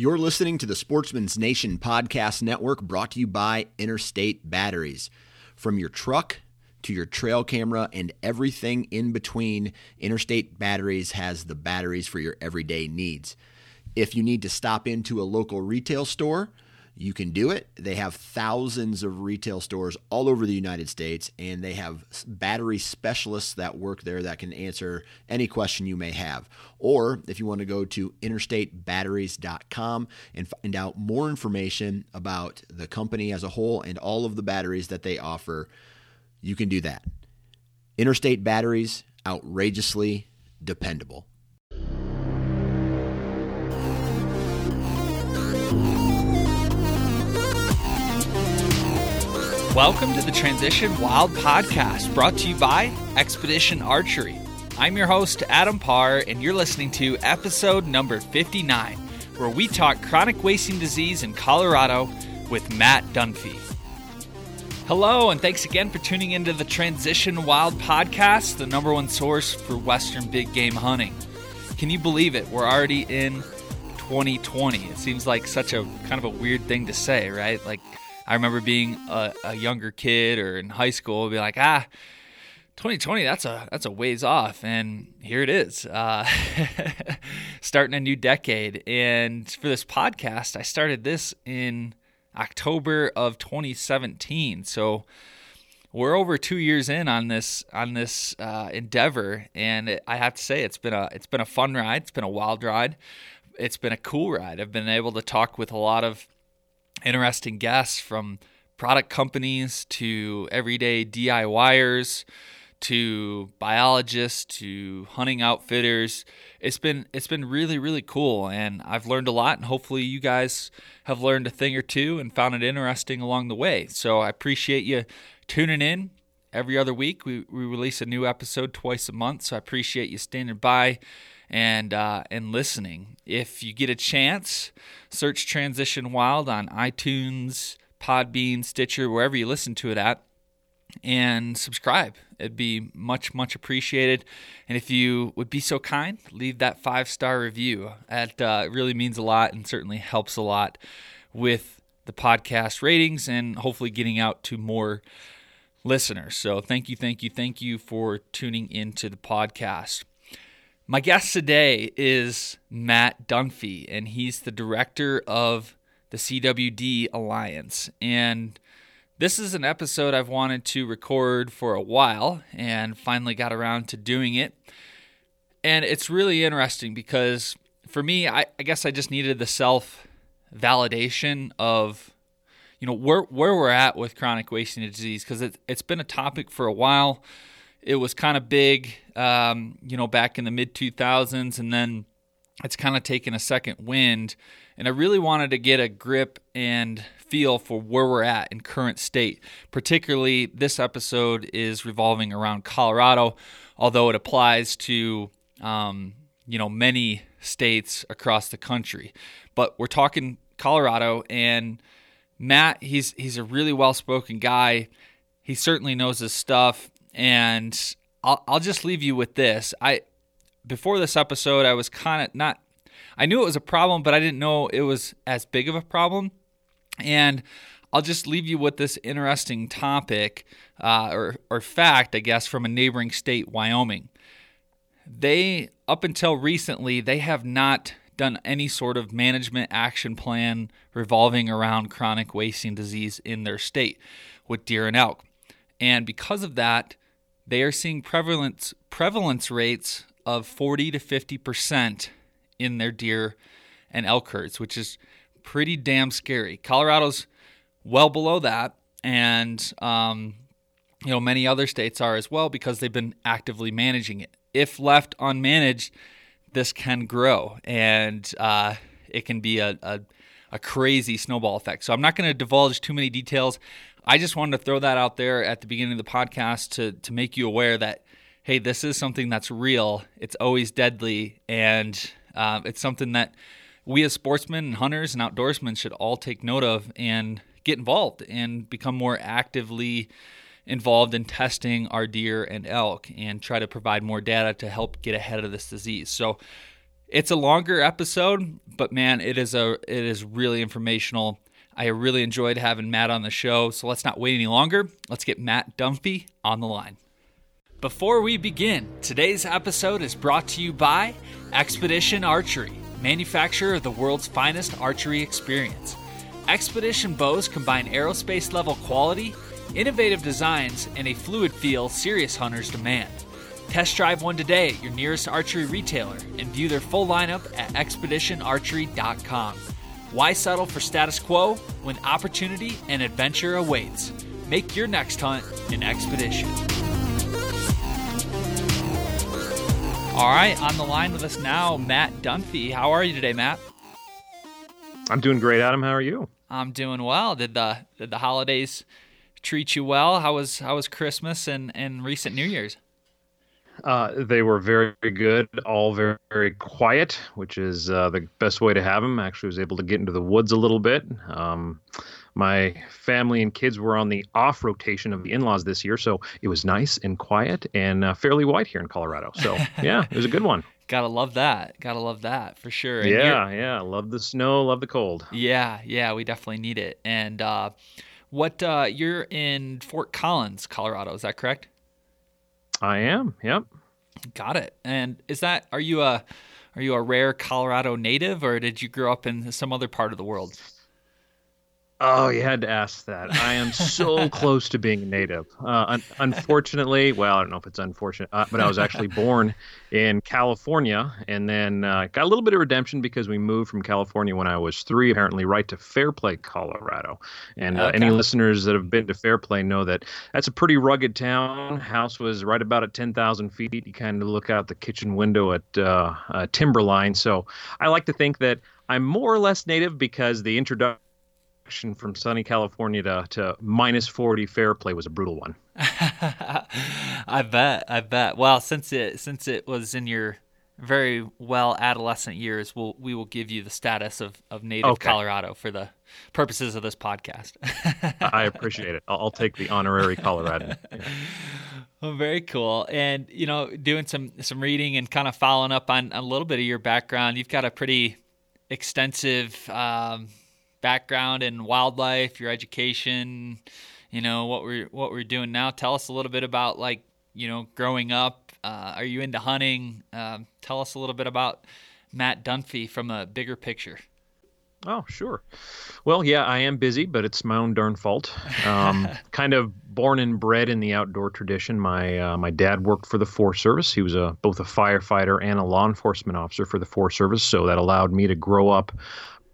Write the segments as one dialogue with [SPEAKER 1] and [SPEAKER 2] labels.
[SPEAKER 1] You're listening to the Sportsman's Nation Podcast Network brought to you by Interstate Batteries. From your truck to your trail camera and everything in between, Interstate Batteries has the batteries for your everyday needs. If you need to stop into a local retail store, you can do it. They have thousands of retail stores all over the United States, and they have battery specialists that work there that can answer any question you may have. Or if you want to go to interstatebatteries.com and find out more information about the company as a whole and all of the batteries that they offer, you can do that. Interstate Batteries, outrageously dependable.
[SPEAKER 2] Welcome to the Transition Wild Podcast, brought to you by Expedition Archery. I'm your host, Adam Parr, and you're listening to episode number 59, where we talk chronic wasting disease in Colorado with Matt Dunfee. Hello, and thanks again for tuning into the Transition Wild Podcast, the number one source for Western big game hunting. Can you believe it? We're already in 2020. It seems like such a kind of a weird thing to say, right? Like, I remember being a, a younger kid or in high school, be like, ah, 2020, that's a that's a ways off, and here it is, uh, starting a new decade. And for this podcast, I started this in October of 2017, so we're over two years in on this on this uh, endeavor, and it, I have to say it's been a it's been a fun ride. It's been a wild ride. It's been a cool ride. I've been able to talk with a lot of interesting guests from product companies to everyday DIYers to biologists to hunting outfitters. It's been it's been really really cool and I've learned a lot and hopefully you guys have learned a thing or two and found it interesting along the way. So I appreciate you tuning in every other week. We we release a new episode twice a month, so I appreciate you standing by and uh, and listening. If you get a chance, search Transition Wild on iTunes, Podbean, Stitcher, wherever you listen to it at, and subscribe. It'd be much much appreciated. And if you would be so kind, leave that five star review. That uh, really means a lot and certainly helps a lot with the podcast ratings and hopefully getting out to more listeners. So thank you, thank you, thank you for tuning into the podcast. My guest today is Matt Dunfee, and he's the director of the CWD Alliance. And this is an episode I've wanted to record for a while and finally got around to doing it. And it's really interesting because for me, I, I guess I just needed the self validation of you know where where we're at with chronic wasting disease because it, it's been a topic for a while it was kind of big, um, you know, back in the mid 2000s, and then it's kind of taken a second wind. And I really wanted to get a grip and feel for where we're at in current state. Particularly, this episode is revolving around Colorado, although it applies to, um, you know, many states across the country. But we're talking Colorado, and Matt, he's he's a really well-spoken guy. He certainly knows his stuff and I'll, I'll just leave you with this. I before this episode, I was kind of not. I knew it was a problem, but I didn't know it was as big of a problem. And I'll just leave you with this interesting topic uh, or, or fact, I guess, from a neighboring state, Wyoming. They, up until recently, they have not done any sort of management action plan revolving around chronic wasting disease in their state with deer and elk. And because of that, they are seeing prevalence prevalence rates of 40 to 50 percent in their deer and elk herds, which is pretty damn scary. Colorado's well below that, and um, you know many other states are as well because they've been actively managing it. If left unmanaged, this can grow, and uh, it can be a, a a crazy snowball effect. So I'm not going to divulge too many details. I just wanted to throw that out there at the beginning of the podcast to to make you aware that hey, this is something that's real. It's always deadly, and uh, it's something that we as sportsmen and hunters and outdoorsmen should all take note of and get involved and become more actively involved in testing our deer and elk and try to provide more data to help get ahead of this disease. So It's a longer episode, but man, it is a it is really informational. I really enjoyed having Matt on the show, so let's not wait any longer. Let's get Matt Dunfee on the line. Before we begin, today's episode is brought to you by Expedition Archery, manufacturer of the world's finest archery experience. Expedition bows combine aerospace level quality, innovative designs, and a fluid feel serious hunters demand. Test drive one today at your nearest archery retailer and view their full lineup at expeditionarchery.com. Why settle for status quo when opportunity and adventure awaits? Make your next hunt an expedition. All right, on the line with us now, Matt Dunfee. How are you today, Matt?
[SPEAKER 3] I'm doing great, Adam. How are you?
[SPEAKER 2] I'm doing well. Did the did the holidays treat you well? How was how was Christmas and, and recent New Year's?
[SPEAKER 3] Uh, they were very, very good, all very, very quiet, which is uh, the best way to have them. Actually, was able to get into the woods a little bit. Um, my family and kids were on the off rotation of the in-laws this year, so it was nice and quiet and uh, fairly white here in Colorado. So yeah, it was a good one.
[SPEAKER 2] Gotta love that. Gotta love that for sure.
[SPEAKER 3] And yeah, yeah. Love the snow. Love the cold.
[SPEAKER 2] Yeah, yeah. We definitely need it. And uh, what uh, you're in Fort Collins, Colorado? Is that correct?
[SPEAKER 3] I am. Yep.
[SPEAKER 2] Got it. And is that are you a are you a rare Colorado native, or did you grow up in some other part of the world?
[SPEAKER 3] Oh, you had to ask that. I am so close to being native. Uh, un- unfortunately, well, I don't know if it's unfortunate, uh, but I was actually born in California and then uh, got a little bit of redemption because we moved from California when I was three, apparently, right to Fairplay, Colorado. And uh, okay. any listeners that have been to Fairplay know that that's a pretty rugged town. House was right about at 10,000 feet. You kind of look out the kitchen window at uh, Timberline. So I like to think that I'm more or less native because the introduction from sunny California to, to minus 40 Fairplay was a brutal one.
[SPEAKER 2] I bet. I bet. Well, since it since it was in your very well adolescent years, we'll we will give you the status of, of native okay. Colorado for the purposes of this podcast.
[SPEAKER 3] I appreciate it. I'll, I'll, take the honorary Colorado. Yeah.
[SPEAKER 2] Well, very cool. And you know, doing some some reading and kind of following up on a little bit of your background, you've got a pretty extensive um, background in wildlife, your education, you know what we're what we're doing now. Tell us a little bit about like you know growing up. Uh, are you into hunting? Um, tell us a little bit about Matt Dunfee from a bigger picture.
[SPEAKER 3] Oh, sure. Well, yeah, I am busy, but it's my own darn fault. Um, kind of born and bred in the outdoor tradition. My uh, my dad worked for the Forest Service. He was a both a firefighter and a law enforcement officer for the Forest Service, so that allowed me to grow up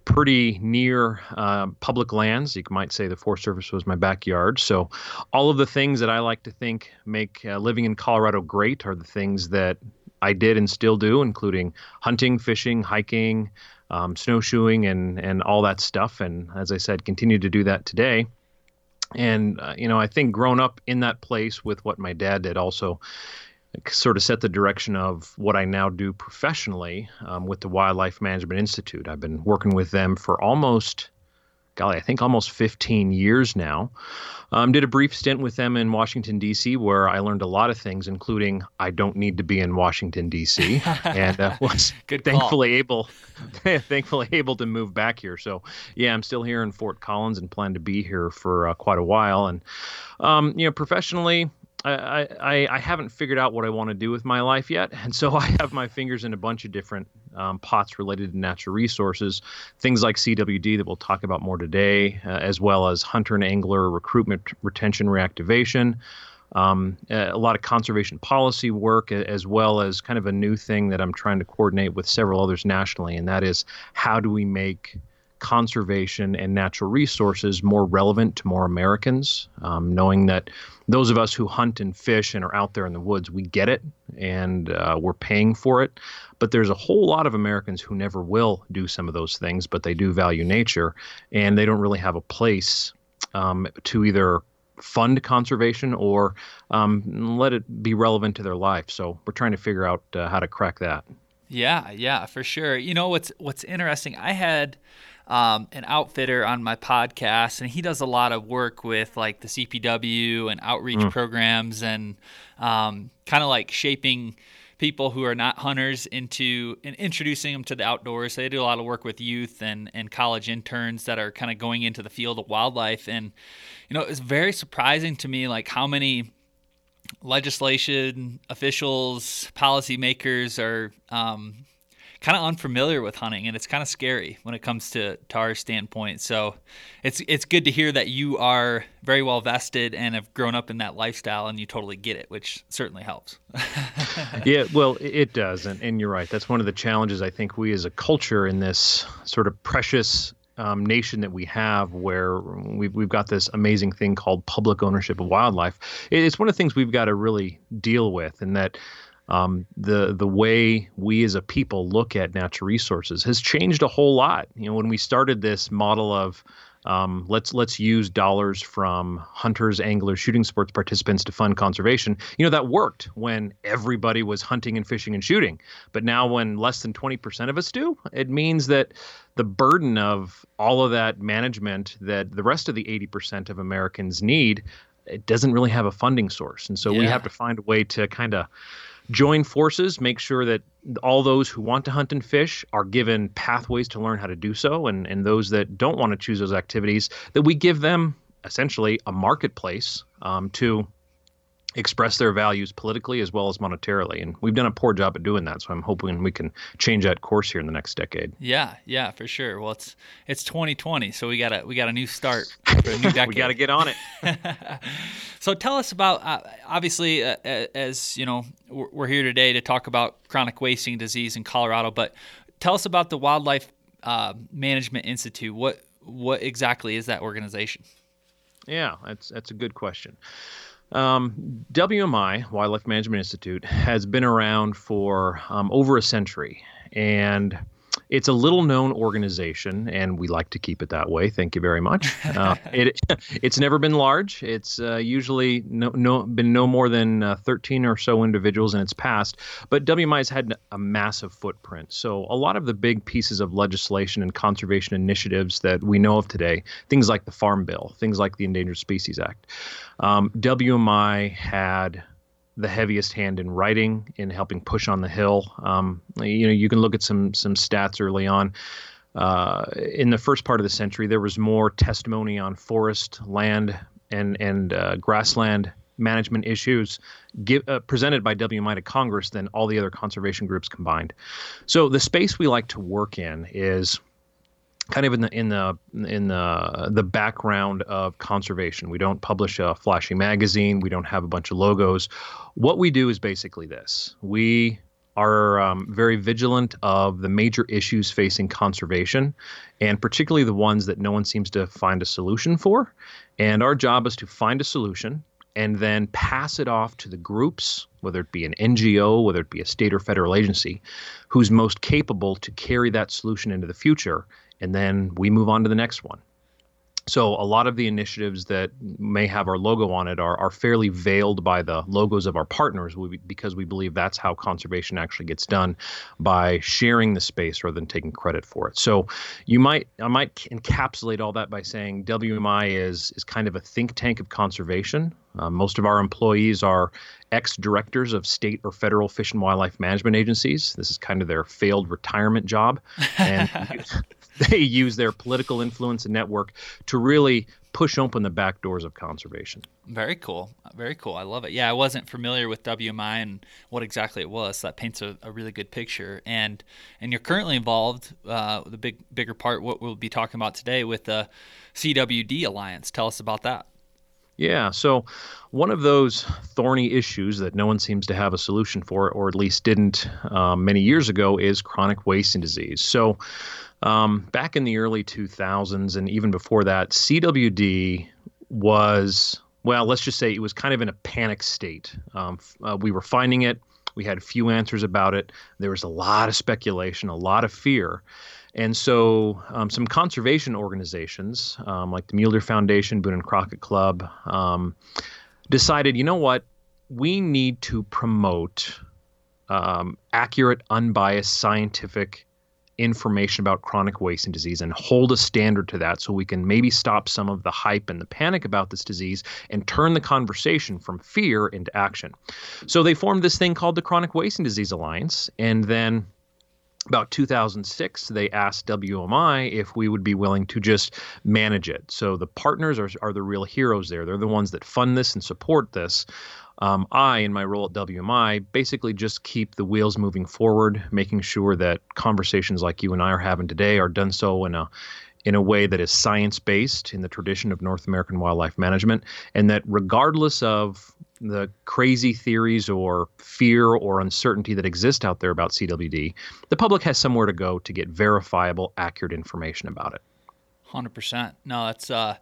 [SPEAKER 3] pretty near uh, public lands. You might say the Forest Service was my backyard. So, all of the things that I like to think make uh, living in Colorado great are the things that I did and still do, including hunting, fishing, hiking, um, snowshoeing, and and all that stuff. And as I said, continue to do that today. And uh, you know, I think growing up in that place with what my dad did also sort of set the direction of what I now do professionally um, with the Wildlife Management Institute. I've been working with them for almost, golly, I think almost 15 years now. Um, did a brief stint with them in Washington, D.C., where I learned a lot of things, including I don't need to be in Washington, D.C., and uh, was thankfully able, thankfully able to move back here. So, yeah, I'm still here in Fort Collins and plan to be here for uh, quite a while. And, um, you know, professionally, I, I, I haven't figured out what I want to do with my life yet, and so I have my fingers in a bunch of different um, pots related to natural resources, things like CWD that we'll talk about more today, uh, as well as hunter and angler recruitment, retention, reactivation, um, a lot of conservation policy work, as well as kind of a new thing that I'm trying to coordinate with several others nationally, and that is how do we make conservation and natural resources more relevant to more Americans, um, knowing that those of us who hunt and fish and are out there in the woods, we get it and uh, we're paying for it. But there's a whole lot of Americans who never will do some of those things, but they do value nature and they don't really have a place um, to either fund conservation or um, let it be relevant to their life. So we're trying to figure out uh, how to crack that.
[SPEAKER 2] Yeah, yeah, for sure. You know what's what's interesting? I had um, an outfitter on my podcast, and he does a lot of work with like the CPW and outreach mm. programs, and um, kind of like shaping people who are not hunters into and introducing them to the outdoors. They do a lot of work with youth and, and college interns that are kind of going into the field of wildlife. And, you know, it's very surprising to me, like how many legislation officials, policymakers are um, kind of unfamiliar with hunting, and it's kind of scary when it comes to, our standpoint. So it's it's good to hear that you are very well vested and have grown up in that lifestyle, and you totally get it, which certainly helps.
[SPEAKER 3] yeah, well, it does, and, and you're right. That's one of the challenges I think we as a culture in this sort of precious um, nation that we have where we've, we've got this amazing thing called public ownership of wildlife. It's one of the things we've got to really deal with, and that um, the the way we as a people look at natural resources has changed a whole lot. You know, when we started this model of um, let's let's use dollars from hunters, anglers, shooting sports participants to fund conservation. You know that worked when everybody was hunting and fishing and shooting. But now, when less than twenty percent of us do, it means that the burden of all of that management that the rest of the eighty percent of Americans need, it doesn't really have a funding source, and so yeah. we have to find a way to kind of join forces, make sure that all those who want to hunt and fish are given pathways to learn how to do so, and, and those that don't want to choose those activities, that we give them essentially a marketplace um, to express their values politically as well as monetarily. And we've done a poor job at doing that. So I'm hoping we can change that course here in the next decade.
[SPEAKER 2] Yeah, yeah, for sure. Well, it's it's 2020, so we got a we got a new start for a new decade.
[SPEAKER 3] we got to get on it.
[SPEAKER 2] so tell us about uh, obviously uh, as you know we're here today to talk about chronic wasting disease in Colorado, but tell us about the Wildlife uh, Management Institute. What what exactly is that organization?
[SPEAKER 3] Yeah, that's that's a good question. Um, WMI, Wildlife Management Institute, has been around for um, over a century. And it's a little known organization, and we like to keep it that way. Thank you very much. Uh, it, it's never been large. It's uh, usually no, no, been no more than uh, 13 or so individuals in its past, but WMI has had a massive footprint. So a lot of the big pieces of legislation and conservation initiatives that we know of today, things like the Farm Bill, things like the Endangered Species Act, um, WMI had the heaviest hand in writing in helping push on the hill. Um, you know, you can look at some some stats early on. Uh, in the first part of the century, there was more testimony on forest, land, and and uh, grassland management issues give, uh, presented by WMI to Congress than all the other conservation groups combined. So the space we like to work in is kind of in the in the in the the background of conservation. We don't publish a flashy magazine. We don't have a bunch of logos. What we do is basically this: we are um, very vigilant of the major issues facing conservation, and particularly the ones that no one seems to find a solution for. And our job is to find a solution and then pass it off to the groups, whether it be an NGO, whether it be a state or federal agency, who's most capable to carry that solution into the future and then we move on to the next one. So a lot of the initiatives that may have our logo on it are, are fairly veiled by the logos of our partners because we believe that's how conservation actually gets done by sharing the space rather than taking credit for it. So you might I might encapsulate all that by saying WMI is is kind of a think tank of conservation. Uh, most of our employees are ex directors of state or federal fish and wildlife management agencies. This is kind of their failed retirement job. And they use their political influence and network to really push open the back doors of conservation.
[SPEAKER 2] Very cool. Very cool. I love it. Yeah, I wasn't familiar with WMI and what exactly it was. So that paints a, a, really good picture. And and you're currently involved, uh, the big bigger part, what we'll be talking about today with the CWD Alliance. Tell us about that.
[SPEAKER 3] Yeah. So, one of those thorny issues that no one seems to have a solution for, or at least didn't um, many years ago, is chronic wasting disease. So, um, back in the early 2000s and even before that, CWD was, well, let's just say it was kind of in a panic state. Um, uh, we were finding it, we had few answers about it, there was a lot of speculation, a lot of fear. And so, um, some conservation organizations um, like the Mule Deer Foundation, Boone and Crockett Club, um, decided, you know what, we need to promote um, accurate, unbiased scientific information about chronic wasting disease and hold a standard to that so we can maybe stop some of the hype and the panic about this disease and turn the conversation from fear into action. So they formed this thing called the Chronic Wasting Disease Alliance. And then about 2006, they asked WMI if we would be willing to just manage it. So the partners are, are the real heroes there. They're the ones that fund this and support this. Um, I, in my role at WMI, basically just keep the wheels moving forward, making sure that conversations like you and I are having today are done so in a in a way that is science based in the tradition of North American wildlife management, and that regardless of the crazy theories or fear or uncertainty that exist out there about CWD, the public has somewhere to go to get verifiable, accurate information about it.
[SPEAKER 2] Hundred percent. No, that's uh,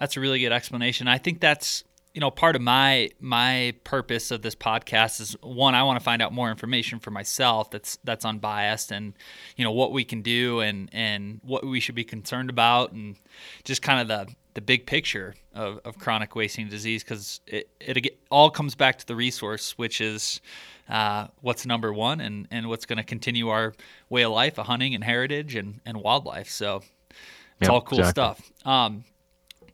[SPEAKER 2] that's a really good explanation. I think that's you know part of my my purpose of this podcast is one i want to find out more information for myself that's that's unbiased and you know what we can do and and what we should be concerned about and just kind of the the big picture of, of chronic wasting disease because it, it all comes back to the resource which is uh, what's number one and, and what's going to continue our way of life, a hunting and heritage and, and wildlife. So it's yep, all cool exactly. stuff. Um,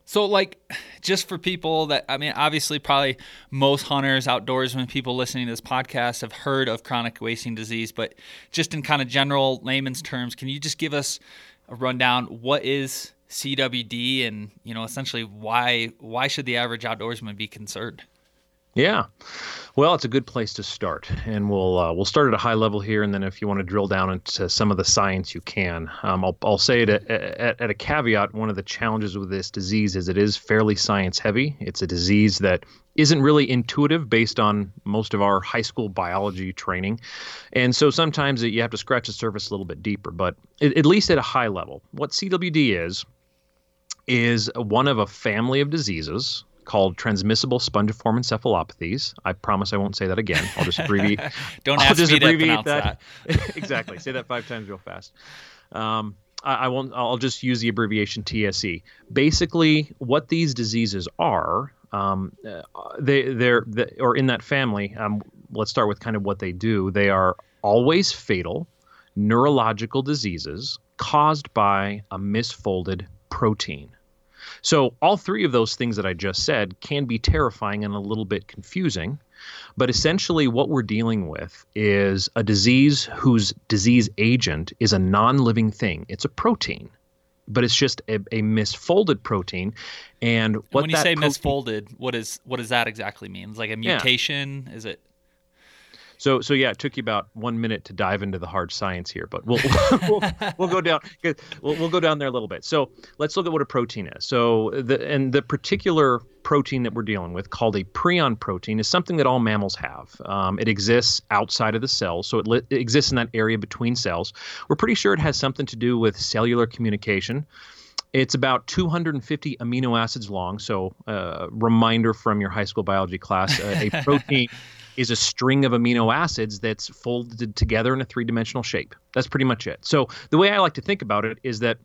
[SPEAKER 2] so, like, just for people that, I mean, obviously, probably most hunters, outdoorsmen, people listening to this podcast have heard of chronic wasting disease, but just in kind of general layman's terms, can you just give us a rundown? What is CWD, and you know, essentially, why why should the average outdoorsman be concerned?
[SPEAKER 3] Yeah, well, it's a good place to start, and we'll uh, we'll start at a high level here, and then if you want to drill down into some of the science, you can. Um, I'll I'll say it at, at, at, a caveat. One of the challenges with this disease is it is fairly science heavy. It's a disease that isn't really intuitive based on most of our high school biology training, and so sometimes you have to scratch the surface a little bit deeper. But at least at a high level, what CWD is is one of a family of diseases called transmissible spongiform encephalopathies. I promise I won't say that again. I'll just abbreviate.
[SPEAKER 2] Don't I'll ask just me abbreviate to that.
[SPEAKER 3] that. exactly. Say that five times real fast. Um, I, I, won't. I'll just use the abbreviation TSE. Basically, what these diseases are, um, uh, they they're, they, or in that family. Um, let's start with kind of what they do. They are always fatal neurological diseases caused by a misfolded protein. So, all three of those things that I just said can be terrifying and a little bit confusing. But essentially, what we're dealing with is a disease whose disease agent is a non living thing. It's a protein, but it's just a, a misfolded protein. And,
[SPEAKER 2] and when you say protein, misfolded, what is what does that exactly mean? It's like a mutation? Yeah. Is it?
[SPEAKER 3] So so yeah, it took you about one minute to dive into the hard science here, but we'll we'll, we'll, go down we'll, we'll go down there a little bit. So let's look at what a protein is. So the and the particular protein that we're dealing with, called a prion protein, is something that all mammals have. Um, it exists outside of the cells, so it, li- it exists in that area between cells. We're pretty sure it has something to do with cellular communication. It's about 250 amino acids long. So, uh, reminder from your high school biology class: uh, a protein is a string of amino acids that's folded together in a three dimensional shape. That's pretty much it. So the way I like to think about it is that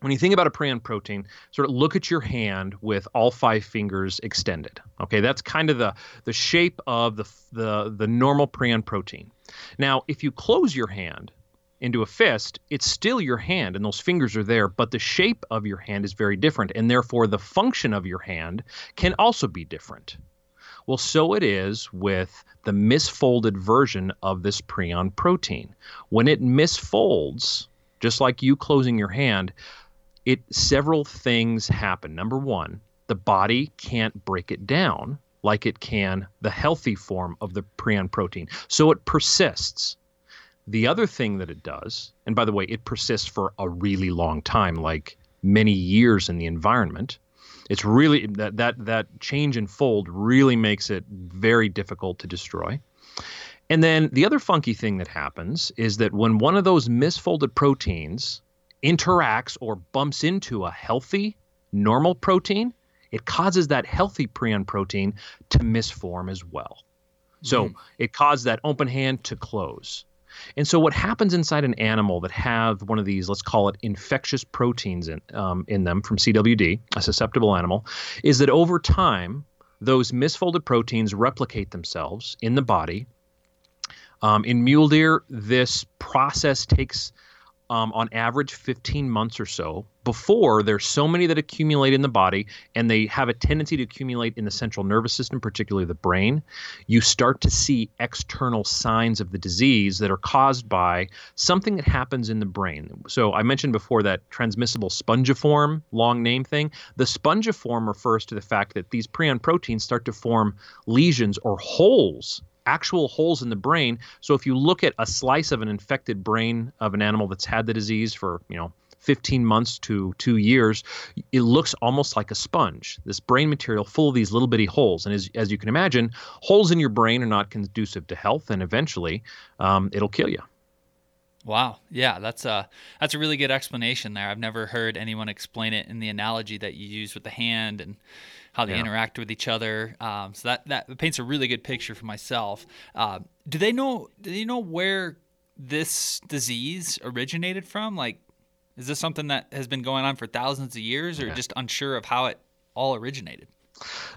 [SPEAKER 3] when you think about a prion protein, sort of look at your hand with all five fingers extended. Okay, that's kind of the the shape of the the the normal prion protein. Now, if you close your hand into a fist, it's still your hand and those fingers are there, but the shape of your hand is very different, and therefore the function of your hand can also be different. Well, so it is with the misfolded version of this prion protein. When it misfolds, just like you closing your hand, it several things happen. Number 1, the body can't break it down like it can the healthy form of the prion protein. So it persists. The other thing that it does, and by the way, it persists for a really long time, like many years in the environment, it's really that that that change in fold really makes it very difficult to destroy. And then the other funky thing that happens is that when one of those misfolded proteins interacts or bumps into a healthy normal protein, it causes that healthy prion protein to misform as well. So mm. it caused that open hand to close. And so, what happens inside an animal that have one of these, let's call it infectious proteins in, um, in them from CWD, a susceptible animal, is that over time, those misfolded proteins replicate themselves in the body. Um, in mule deer, this process takes um, on average 15 months or so before there's so many that accumulate in the body and they have a tendency to accumulate in the central nervous system particularly the brain you start to see external signs of the disease that are caused by something that happens in the brain. So i mentioned before that transmissible spongiform long name thing. The spongiform refers to the fact that these prion proteins start to form lesions or holes actual holes in the brain. So if you look at a slice of an infected brain of an animal that's had the disease for, you know, 15 months to two years, it looks almost like a sponge. This brain material full of these little bitty holes. And as, as you can imagine, holes in your brain are not conducive to health, and eventually um, it'll kill you.
[SPEAKER 2] Wow. Yeah, that's a that's a really good explanation there. I've never heard anyone explain it in the analogy that you use with the hand and how they yeah. interact with each other. Um, so that that paints a really good picture for myself. Uh, do they know? Do they know where this disease originated from? Like, is this something that has been going on for thousands of years, or just unsure of how it all originated?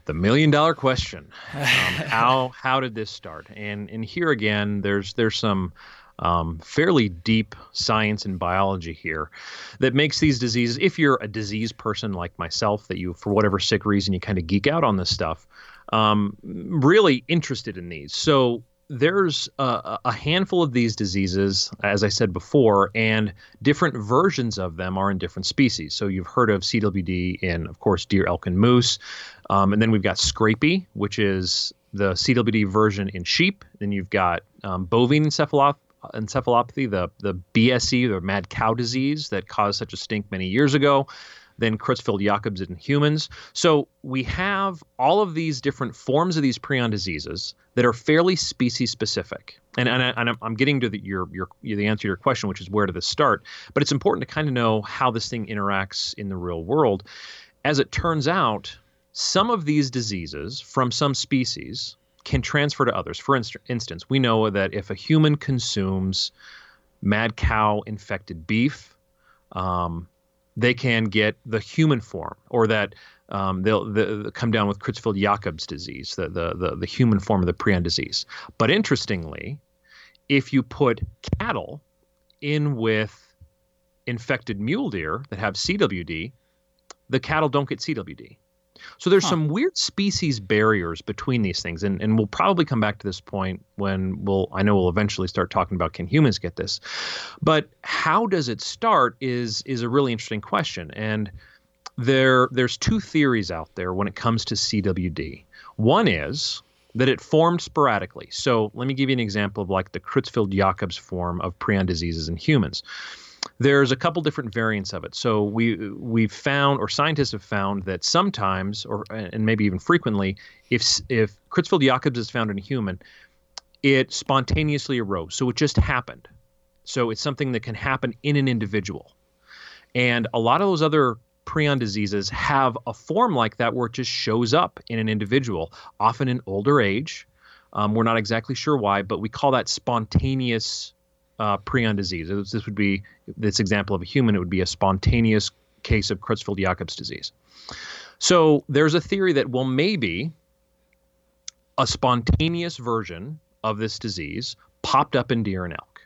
[SPEAKER 3] The million dollar question: um, How how did this start? And and here again, there's there's some um, fairly deep science and biology here that makes these diseases, if you're a disease person like myself, that you, for whatever sick reason, you kind of geek out on this stuff, um, really interested in these. So there's a, a, handful of these diseases, as I said before, and different versions of them are in different species. So you've heard of CWD in, of course, deer, elk, and moose. Um, and then we've got scrapie, which is the CWD version in sheep. Then you've got um, bovine encephalopathy encephalopathy, the the BSE, the mad cow disease that caused such a stink many years ago. Then Creutzfeldt-Jakob's in humans. So we have all of these different forms of these prion diseases that are fairly species specific. And, and, I, I'm getting to the, your, your, the answer to your question, which is where did this start? But it's important to kind of know how this thing interacts in the real world. As it turns out, some of these diseases from some species can transfer to others. For inst- instance, we know that if a human consumes mad cow infected beef, um, they can get the human form, or that um, they'll, they'll, come down with Creutzfeldt-Jakob's disease, the, the, the, the human form of the prion disease. But interestingly, if you put cattle in with infected mule deer that have CWD, the cattle don't get CWD. So there's huh. some weird species barriers between these things, and and we'll probably come back to this point when we'll I know we'll eventually start talking about can humans get this, but how does it start is is a really interesting question, and there there's two theories out there when it comes to CWD. One is that it formed sporadically. So let me give you an example of like the Creutzfeldt-Jakob's form of prion diseases in humans there's a couple different variants of it. So we we've found, or scientists have found, that sometimes, or and maybe even frequently, if if Creutzfeldt-Jakobs is found in a human, it spontaneously arose. So it just happened. So it's something that can happen in an individual. And a lot of those other prion diseases have a form like that where it just shows up in an individual, often in older age. Um, we're not exactly sure why, but we call that spontaneous uh, prion disease. This would be this example of a human. It would be a spontaneous case of Creutzfeldt-Jakob's disease. So there's a theory that well maybe a spontaneous version of this disease popped up in deer and elk.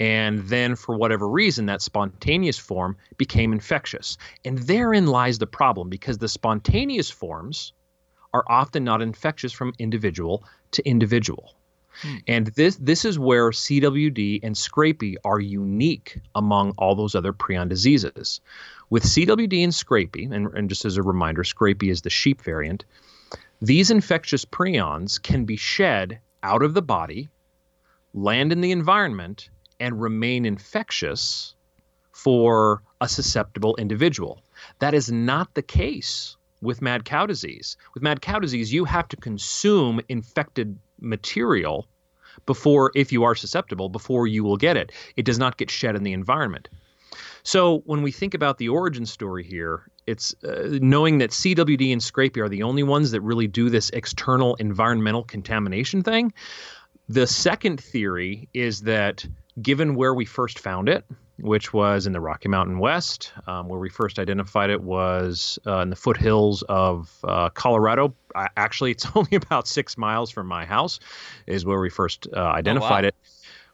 [SPEAKER 3] And then, for whatever reason, that spontaneous form became infectious. And therein lies the problem because the spontaneous forms are often not infectious from individual to individual. Hmm. And this this is where CWD and scrapie are unique among all those other prion diseases. With CWD and scrapie, and, and just as a reminder, scrapie is the sheep variant, these infectious prions can be shed out of the body, land in the environment, and remain infectious for a susceptible individual. That is not the case with mad cow disease. With mad cow disease, you have to consume infected material before, if you are susceptible, before you will get it. It does not get shed in the environment. So when we think about the origin story here, it's uh, knowing that CWD and Scrapie are the only ones that really do this external environmental contamination thing. The second theory is that given where we first found it, which was in the Rocky Mountain West. Um, where we first identified it was uh, in the foothills of uh, Colorado. I, actually, it's only about six miles from my house, is where we first uh, identified oh, wow. it.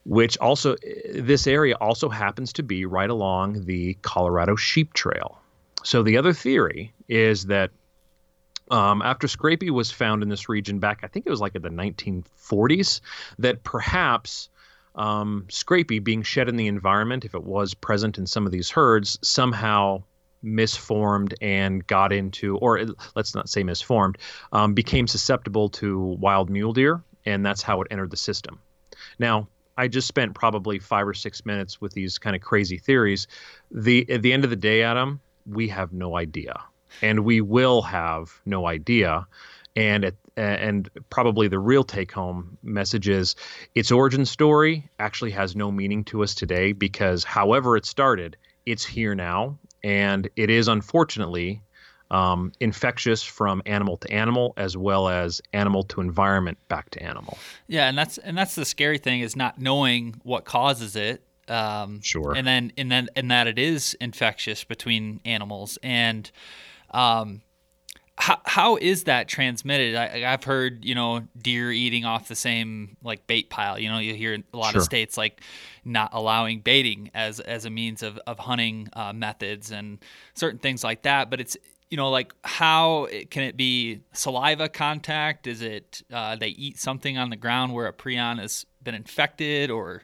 [SPEAKER 3] which also this area also happens to be right along the Colorado Sheep Trail. So the other theory is that um, after Scrapie was found in this region back, I think it was like in the 1940s, that perhaps um, Scrapie being shed in the environment, if it was present in some of these herds, somehow misformed and got into, or let's not say misformed, um, became susceptible to wild mule deer, and that's how it entered the system. Now, I just spent probably five or six minutes with these kind of crazy theories. The at the end of the day, Adam, we have no idea, and we will have no idea. And it, and probably the real take home message is its origin story actually has no meaning to us today because however it started, it's here now, and it is unfortunately um, infectious from animal to animal as well as animal to environment back to animal.
[SPEAKER 2] Yeah, and that's and that's the scary thing is not knowing what causes it.
[SPEAKER 3] Um, sure.
[SPEAKER 2] And then and then and that it is infectious between animals and. Um, how, how is that transmitted? I, have heard, you know, deer eating off the same like bait pile. You know, you hear a lot sure. of states like not allowing baiting as as a means of of hunting uh, methods and certain things like that. But it's you know, like how can it be saliva contact? Is it uh, they eat something on the ground where a prion has been infected or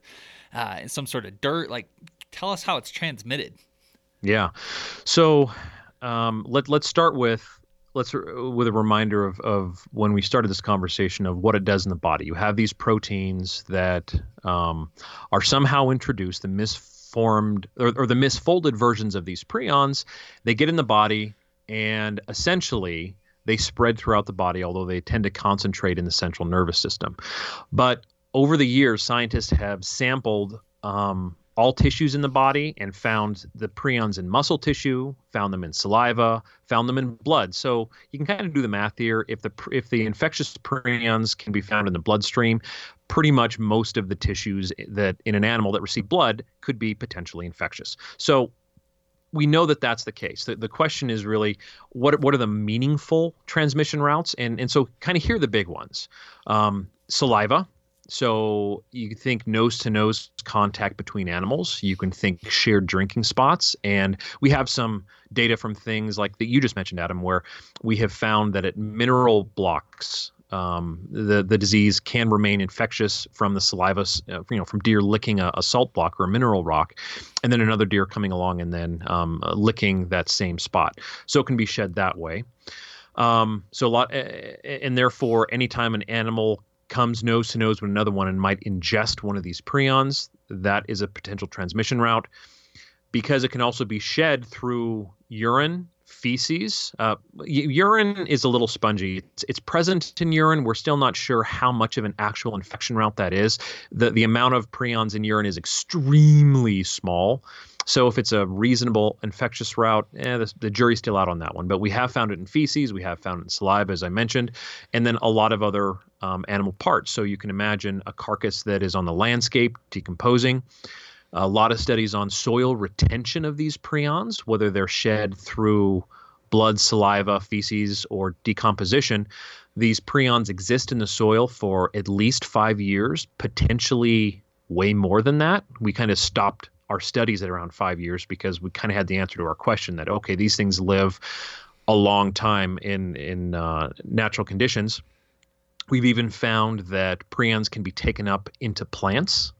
[SPEAKER 2] uh, some sort of dirt? Like, tell us how it's transmitted.
[SPEAKER 3] Yeah. So um, let let's start with let's with a reminder of, of when we started this conversation of what it does in the body. You have these proteins that um, are somehow introduced, the misformed or, or the misfolded versions of these prions. They get in the body and essentially they spread throughout the body, although they tend to concentrate in the central nervous system. But over the years, scientists have sampled um, all tissues in the body and found the prions in muscle tissue, found them in saliva, found them in blood. So you can kind of do the math here. If the if the infectious prions can be found in the bloodstream, pretty much most of the tissues that in an animal that receive blood could be potentially infectious. So we know that that's the case. The, the question is really what what are the meaningful transmission routes, and and so kind of here are the big ones: um, saliva. So you can think nose to nose contact between animals. You can think shared drinking spots, and we have some data from things like that you just mentioned, Adam, where we have found that at mineral blocks um, the the disease can remain infectious from the saliva, uh, you know, from deer licking a, a, salt block or a mineral rock, and then another deer coming along and then um, uh, licking that same spot. So it can be shed that way. Um, so a lot, and therefore, anytime an animal comes nose to nose with another one and might ingest one of these prions, that is a potential transmission route. Because it can also be shed through urine feces. Uh, urine is a little spongy. It's, it's, present in urine. We're still not sure how much of an actual infection route that is. The, the amount of prions in urine is extremely small. So if it's a reasonable infectious route, eh, the, the, jury's still out on that one. But we have found it in feces. We have found it in saliva, as I mentioned, and then a lot of other um, animal parts. So you can imagine a carcass that is on the landscape decomposing a lot of studies on soil retention of these prions, whether they're shed through blood, saliva, feces, or decomposition. These prions exist in the soil for at least five years, potentially way more than that. We kind of stopped our studies at around five years because we kind of had the answer to our question that okay, these things live a long time in in uh, natural conditions. We've even found that prions can be taken up into plants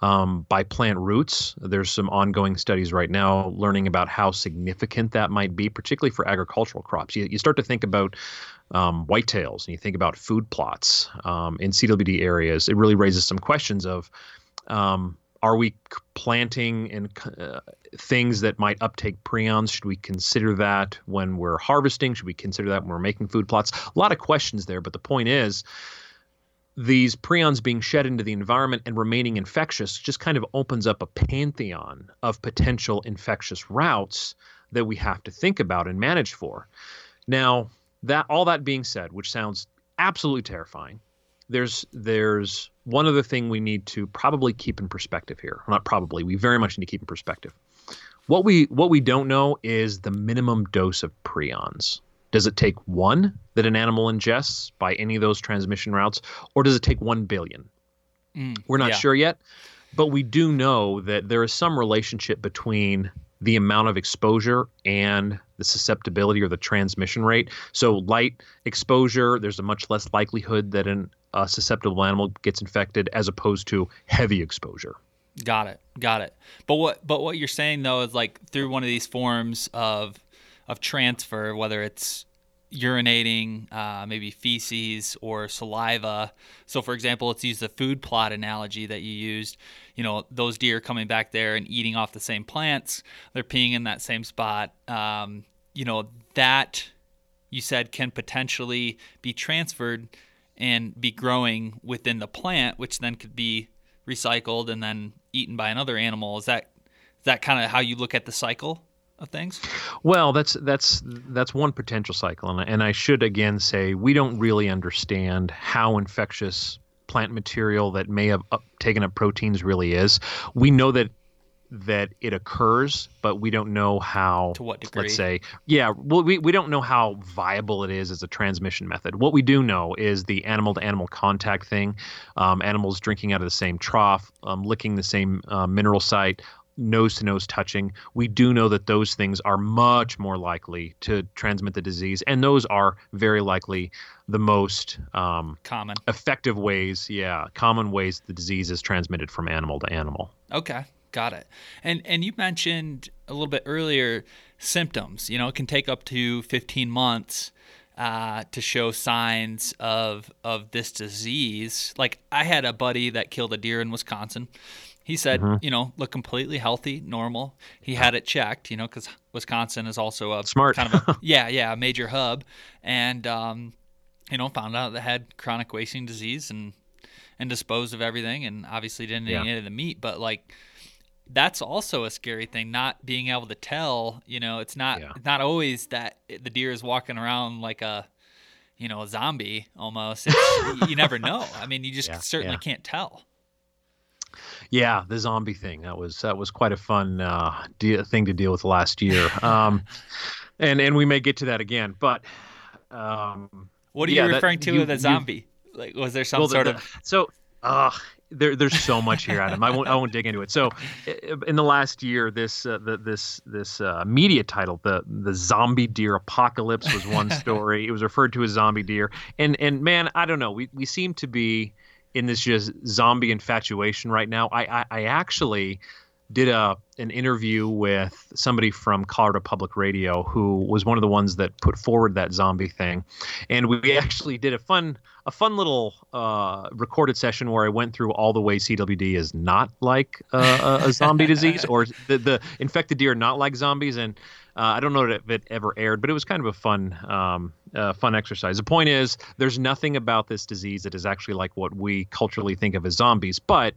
[SPEAKER 3] um, by plant roots. There's some ongoing studies right now learning about how significant that might be, particularly for agricultural crops. You, you start to think about um, whitetails and you think about food plots um, in CWD areas. It really raises some questions of um, are we planting and uh, things that might uptake prions? Should we consider that when we're harvesting? Should we consider that when we're making food plots? A lot of questions there, but the point is these prions being shed into the environment and remaining infectious just kind of opens up a pantheon of potential infectious routes that we have to think about and manage for. Now, that all that being said, which sounds absolutely terrifying, there's there's one other thing we need to probably keep in perspective here. Not probably, we very much need to keep in perspective. What we what we don't know is the minimum dose of prions. Does it take one that an animal ingests by any of those transmission routes, or does it take one billion? Mm, We're not yeah. sure yet. but we do know that there is some relationship between the amount of exposure and the susceptibility or the transmission rate. So, light exposure, there's a much less likelihood that an, a susceptible animal gets infected as opposed to heavy exposure.
[SPEAKER 2] Got it. Got it. But what but what you're saying though is like through one of these forms of of transfer, whether it's urinating, uh, maybe feces or saliva. So, for example, let's use the food plot analogy that you used. You know, those deer coming back there and eating off the same plants, they're peeing in that same spot. Um, you know, that you said can potentially be transferred and be growing within the plant, which then could be recycled and then eaten by another animal. Is that is that kind of how you look at the cycle? of things?
[SPEAKER 3] Well, that's that's that's one potential cycle, and and I should again say we don't really understand how infectious plant material that may have up, taken up proteins really is. We know that that it occurs, but we don't know how.
[SPEAKER 2] To what degree?
[SPEAKER 3] Let's say, yeah. Well, we, we don't know how viable it is as a transmission method. What we do know is the animal to animal contact thing, um, animals drinking out of the same trough, um, licking the same uh, mineral site, nose to nose touching, we do know that those things are much more likely to transmit the disease, and those are very likely the most um,
[SPEAKER 2] common
[SPEAKER 3] effective ways. Yeah, common ways the disease is transmitted from animal to animal.
[SPEAKER 2] Okay, got it. And and you mentioned a little bit earlier symptoms. You know, it can take up to 15 months. Uh, to show signs of of this disease, like I had a buddy that killed a deer in Wisconsin, he said, mm-hmm. you know, look completely healthy, normal. He had it checked, you know, because Wisconsin is also a
[SPEAKER 3] smart
[SPEAKER 2] kind of a, yeah, yeah, a major hub, and um, you know, found out they had chronic wasting disease and and disposed of everything, and obviously didn't yeah. eat any of the meat, but like. That's also a scary thing, not being able to tell. You know, it's not yeah. not always that the deer is walking around like a, you know, a zombie almost. you never know. I mean, you just yeah, certainly can't tell.
[SPEAKER 3] Yeah, the zombie thing that was that was quite a fun uh, de- thing to deal with last year. Um, and and we may get to that again, but um,
[SPEAKER 2] what are you referring that, to you, with a zombie? You, like, was there some well, sort the, of
[SPEAKER 3] so? Uh, there, there's so much here, Adam. I won't, I won't dig into it. So, in the last year, this, uh, the, this, this uh, media title, the the zombie deer apocalypse, was one story. it was referred to as zombie deer, and and man, I don't know. We we seem to be in this just zombie infatuation right now. I, I, I actually did a an interview with somebody from Colorado Public Radio who was one of the ones that put forward that zombie thing, and we actually did a fun a fun little uh, recorded session where I went through all the ways CWD is not like uh, a, a zombie disease or the the infected deer not like zombies, and uh, I don't know if it ever aired, but it was kind of a fun um, fun exercise. The point is, there's nothing about this disease that is actually like what we culturally think of as zombies, but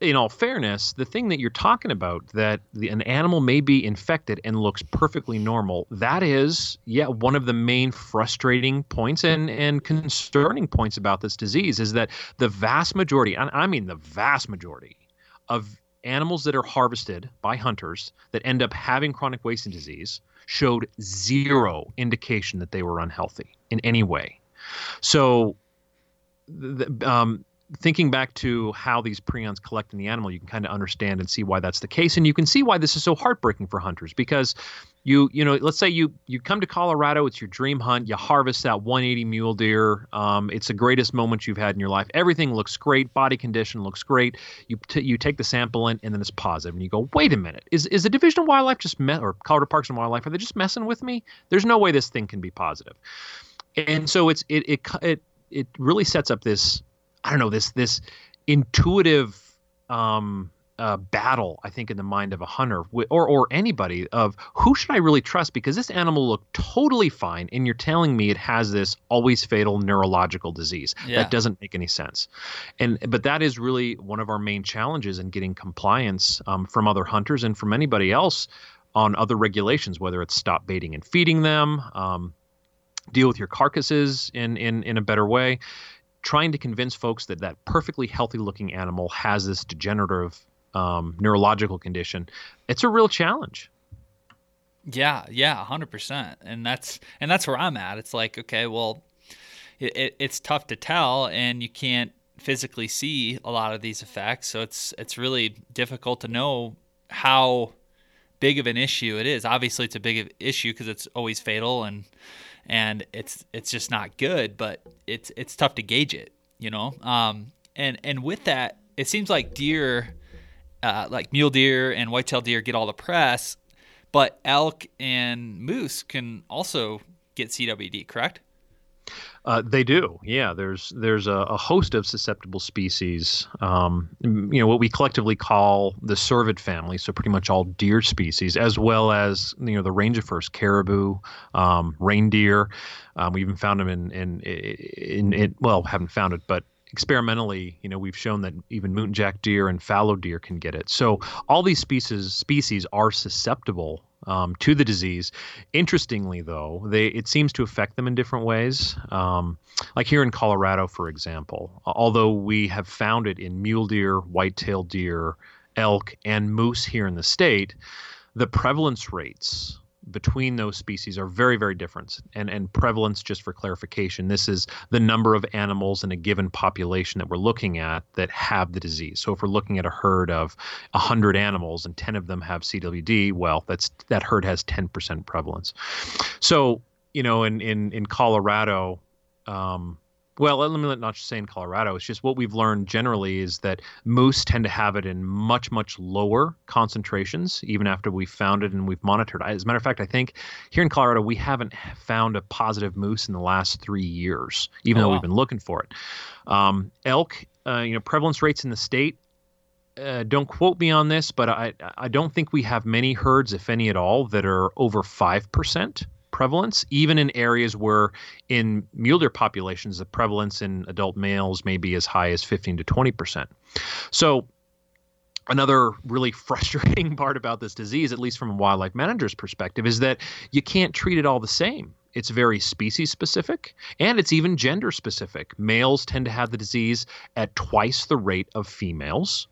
[SPEAKER 3] in all fairness, the thing that you're talking about that the, an animal may be infected and looks perfectly normal, that is, yeah, one of the main frustrating points and, and concerning points about this disease is that the vast majority, and I mean the vast majority of animals that are harvested by hunters that end up having chronic wasting disease showed zero indication that they were unhealthy in any way. So, um, thinking back to how these prions collect in the animal, you can kind of understand and see why that's the case, and you can see why this is so heartbreaking for hunters because you you know let's say you you come to Colorado, it's your dream hunt, you harvest that 180 mule deer, um, it's the greatest moment you've had in your life. Everything looks great, body condition looks great. You t- you take the sample in, and then it's positive, and you go, wait a minute, is is the Division of Wildlife just me- or Colorado Parks and Wildlife are they just messing with me? There's no way this thing can be positive, and so it's it it it it really sets up this I don't know this this intuitive um, uh, battle. I think in the mind of a hunter or or anybody of who should I really trust because this animal looked totally fine, and you're telling me it has this always fatal neurological disease yeah. that doesn't make any sense. And but that is really one of our main challenges in getting compliance um, from other hunters and from anybody else on other regulations, whether it's stop baiting and feeding them. Um, deal with your carcasses in, in, in a better way trying to convince folks that that perfectly healthy looking animal has this degenerative um, neurological condition, it's a real challenge.
[SPEAKER 2] Yeah, yeah, hundred percent, and that's and that's where I'm at. It's like, okay, well, it, it, it's tough to tell, and you can't physically see a lot of these effects, so it's it's really difficult to know how big of an issue it is. Obviously, it's a big issue because it's always fatal and and it's it's just not good. But it's it's tough to gauge it, you know. Um, and and with that, it seems like deer, uh, like mule deer and whitetail deer, get all the press, but elk and moose can also get CWD. Correct?
[SPEAKER 3] Uh, they do, yeah. There's there's a, a host of susceptible species. Um, you know what we collectively call the cervid family, so pretty much all deer species, as well as you know the rangifers, caribou, um, reindeer. Um, we even found them in in, in in well, haven't found it, but experimentally, you know, we've shown that even muntjac deer and fallow deer can get it. So all these species species are susceptible um, to the disease. Interestingly, though, they it seems to affect them in different ways. Um, like here in Colorado, for example, although we have found it in mule deer, white-tailed deer, elk, and moose here in the state, the prevalence rates between those species are very very different and and prevalence just for clarification this is the number of animals in a given population that we're looking at that have the disease. So if we're looking at a herd of 100 animals and 10 of them have CWD well that's that herd has 10% prevalence. So you know in in in Colorado um, well, let me not just say in Colorado. It's just what we've learned generally is that moose tend to have it in much, much lower concentrations, even after we've found it and we've monitored. As a matter of fact, I think here in Colorado we haven't found a positive moose in the last three years, even oh, though wow. we've been looking for it. Um, elk, uh, you know, prevalence rates in the state. Uh, don't quote me on this, but I I don't think we have many herds, if any at all, that are over five percent prevalence, even in areas where in mule deer populations, the prevalence in adult males may be as high as 15 to 20%. So, another really frustrating part about this disease, at least from a wildlife manager's perspective, is that you can't treat it all the same. It's very species specific and it's even gender specific. Males tend to have the disease at twice the rate of females.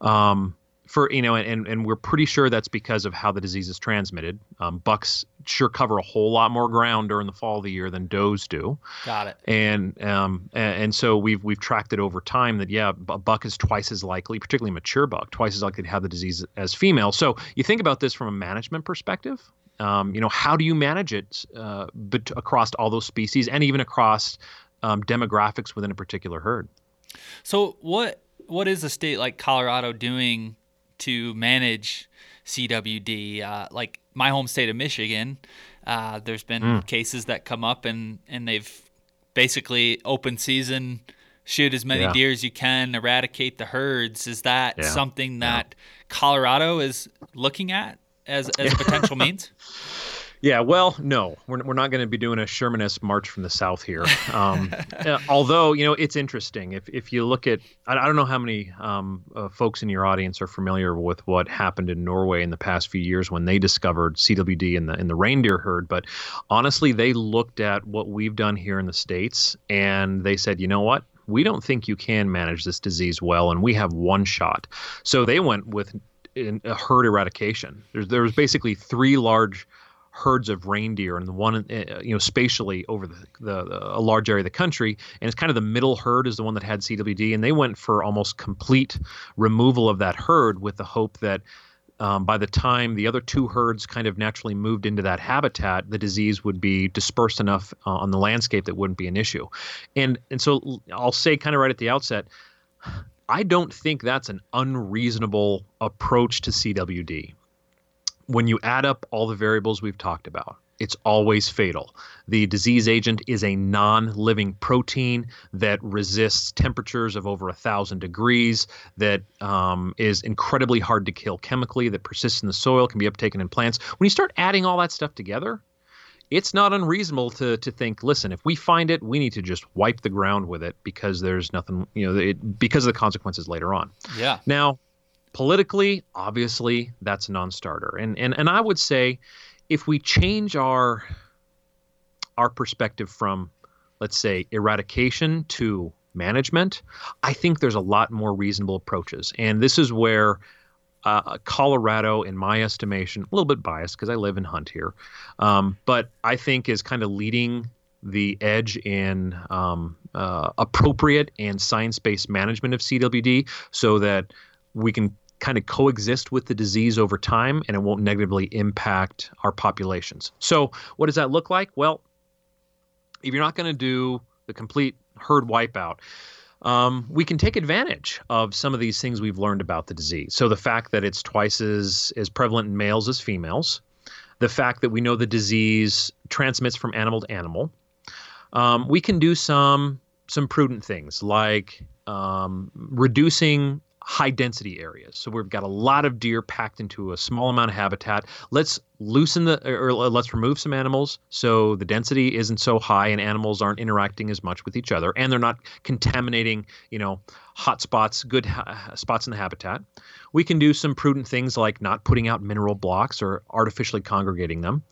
[SPEAKER 3] Um, for you know, and and we're pretty sure that's because of how the disease is transmitted. Um, bucks sure cover a whole lot more ground during the fall of the year than does do.
[SPEAKER 2] Got it.
[SPEAKER 3] And um and, and so we've we've tracked it over time that yeah, a buck is twice as likely, particularly mature buck, twice as likely to have the disease as female. So you think about this from a management perspective. Um, you know, how do you manage it uh, but across all those species and even across um, demographics within a particular herd?
[SPEAKER 2] So what what is a state like Colorado doing to manage CWD. Uh, like my home state of Michigan, uh, there's been mm. cases that come up and, and they've basically open season shoot as many yeah. deer as you can, eradicate the herds. Is that yeah. something that yeah. Colorado is looking at as, as a potential means?
[SPEAKER 3] Yeah, well, no, we're, we're not going to be doing a Shermanist march from the south here. Um, uh, although, you know, it's interesting. If, if you look at, I, I don't know how many um, uh, folks in your audience are familiar with what happened in Norway in the past few years when they discovered CWD in the in the reindeer herd. But honestly, they looked at what we've done here in the states and they said, you know what? We don't think you can manage this disease well, and we have one shot. So they went with a herd eradication. There's there was basically three large herds of reindeer and the one uh, you know spatially over the, the, the, a large area of the country. And it's kind of the middle herd is the one that had CWD and they went for almost complete removal of that herd with the hope that um, by the time the other two herds kind of naturally moved into that habitat, the disease would be dispersed enough uh, on the landscape that wouldn't be an issue. And and so I'll say kind of right at the outset, I don't think that's an unreasonable approach to CWD when you add up all the variables we've talked about, it's always fatal. The disease agent is a non living protein that resists temperatures of over a thousand degrees, that um, is incredibly hard to kill chemically, that persists in the soil, can be uptaken in plants. When you start adding all that stuff together, it's not unreasonable to, to think, listen, if we find it, we need to just wipe the ground with it because there's nothing, you know, it, because of the consequences later on.
[SPEAKER 2] Yeah.
[SPEAKER 3] Now, Politically, obviously, that's a non-starter. And and and I would say if we change our our perspective from let's say eradication to management, I think there's a lot more reasonable approaches. And this is where uh, Colorado, in my estimation, a little bit biased because I live and hunt here, um, but I think is kind of leading the edge in um, uh, appropriate and science-based management of CWD, so that we can kind of coexist with the disease over time and it won't negatively impact our populations. So, what does that look like? Well, if you're not going to do the complete herd wipeout, um, we can take advantage of some of these things we've learned about the disease. So, the fact that it's twice as, as prevalent in males as females, the fact that we know the disease transmits from animal to animal. Um, we can do some some prudent things like um, reducing high density areas. So we've got a lot of deer packed into a small amount of habitat. Let's loosen the or let's remove some animals so the density isn't so high and animals aren't interacting as much with each other and they're not contaminating, you know, hot spots, good ha- spots in the habitat. We can do some prudent things like not putting out mineral blocks or artificially congregating them.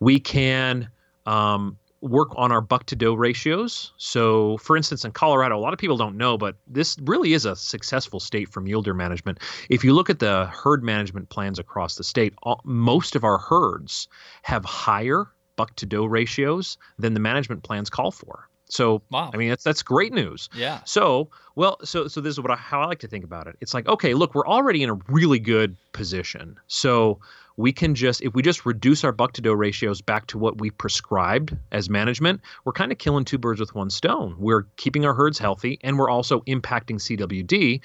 [SPEAKER 3] We can um, work on our buck to doe ratios. So, for instance, in Colorado, a lot of people don't know, but this really is a successful state for mule deer management. If you look at the herd management plans across the state, all, most of our herds have higher buck to doe ratios than the management plans call for. So, wow. I mean, that's that's great news.
[SPEAKER 2] Yeah.
[SPEAKER 3] So, well, so so this is what I, how I like to think about it. It's like, okay, look, we're already in a really good position. So we can just if we just reduce our buck to doe ratios back to what we prescribed as management we're kind of killing two birds with one stone we're keeping our herds healthy and we're also impacting cwd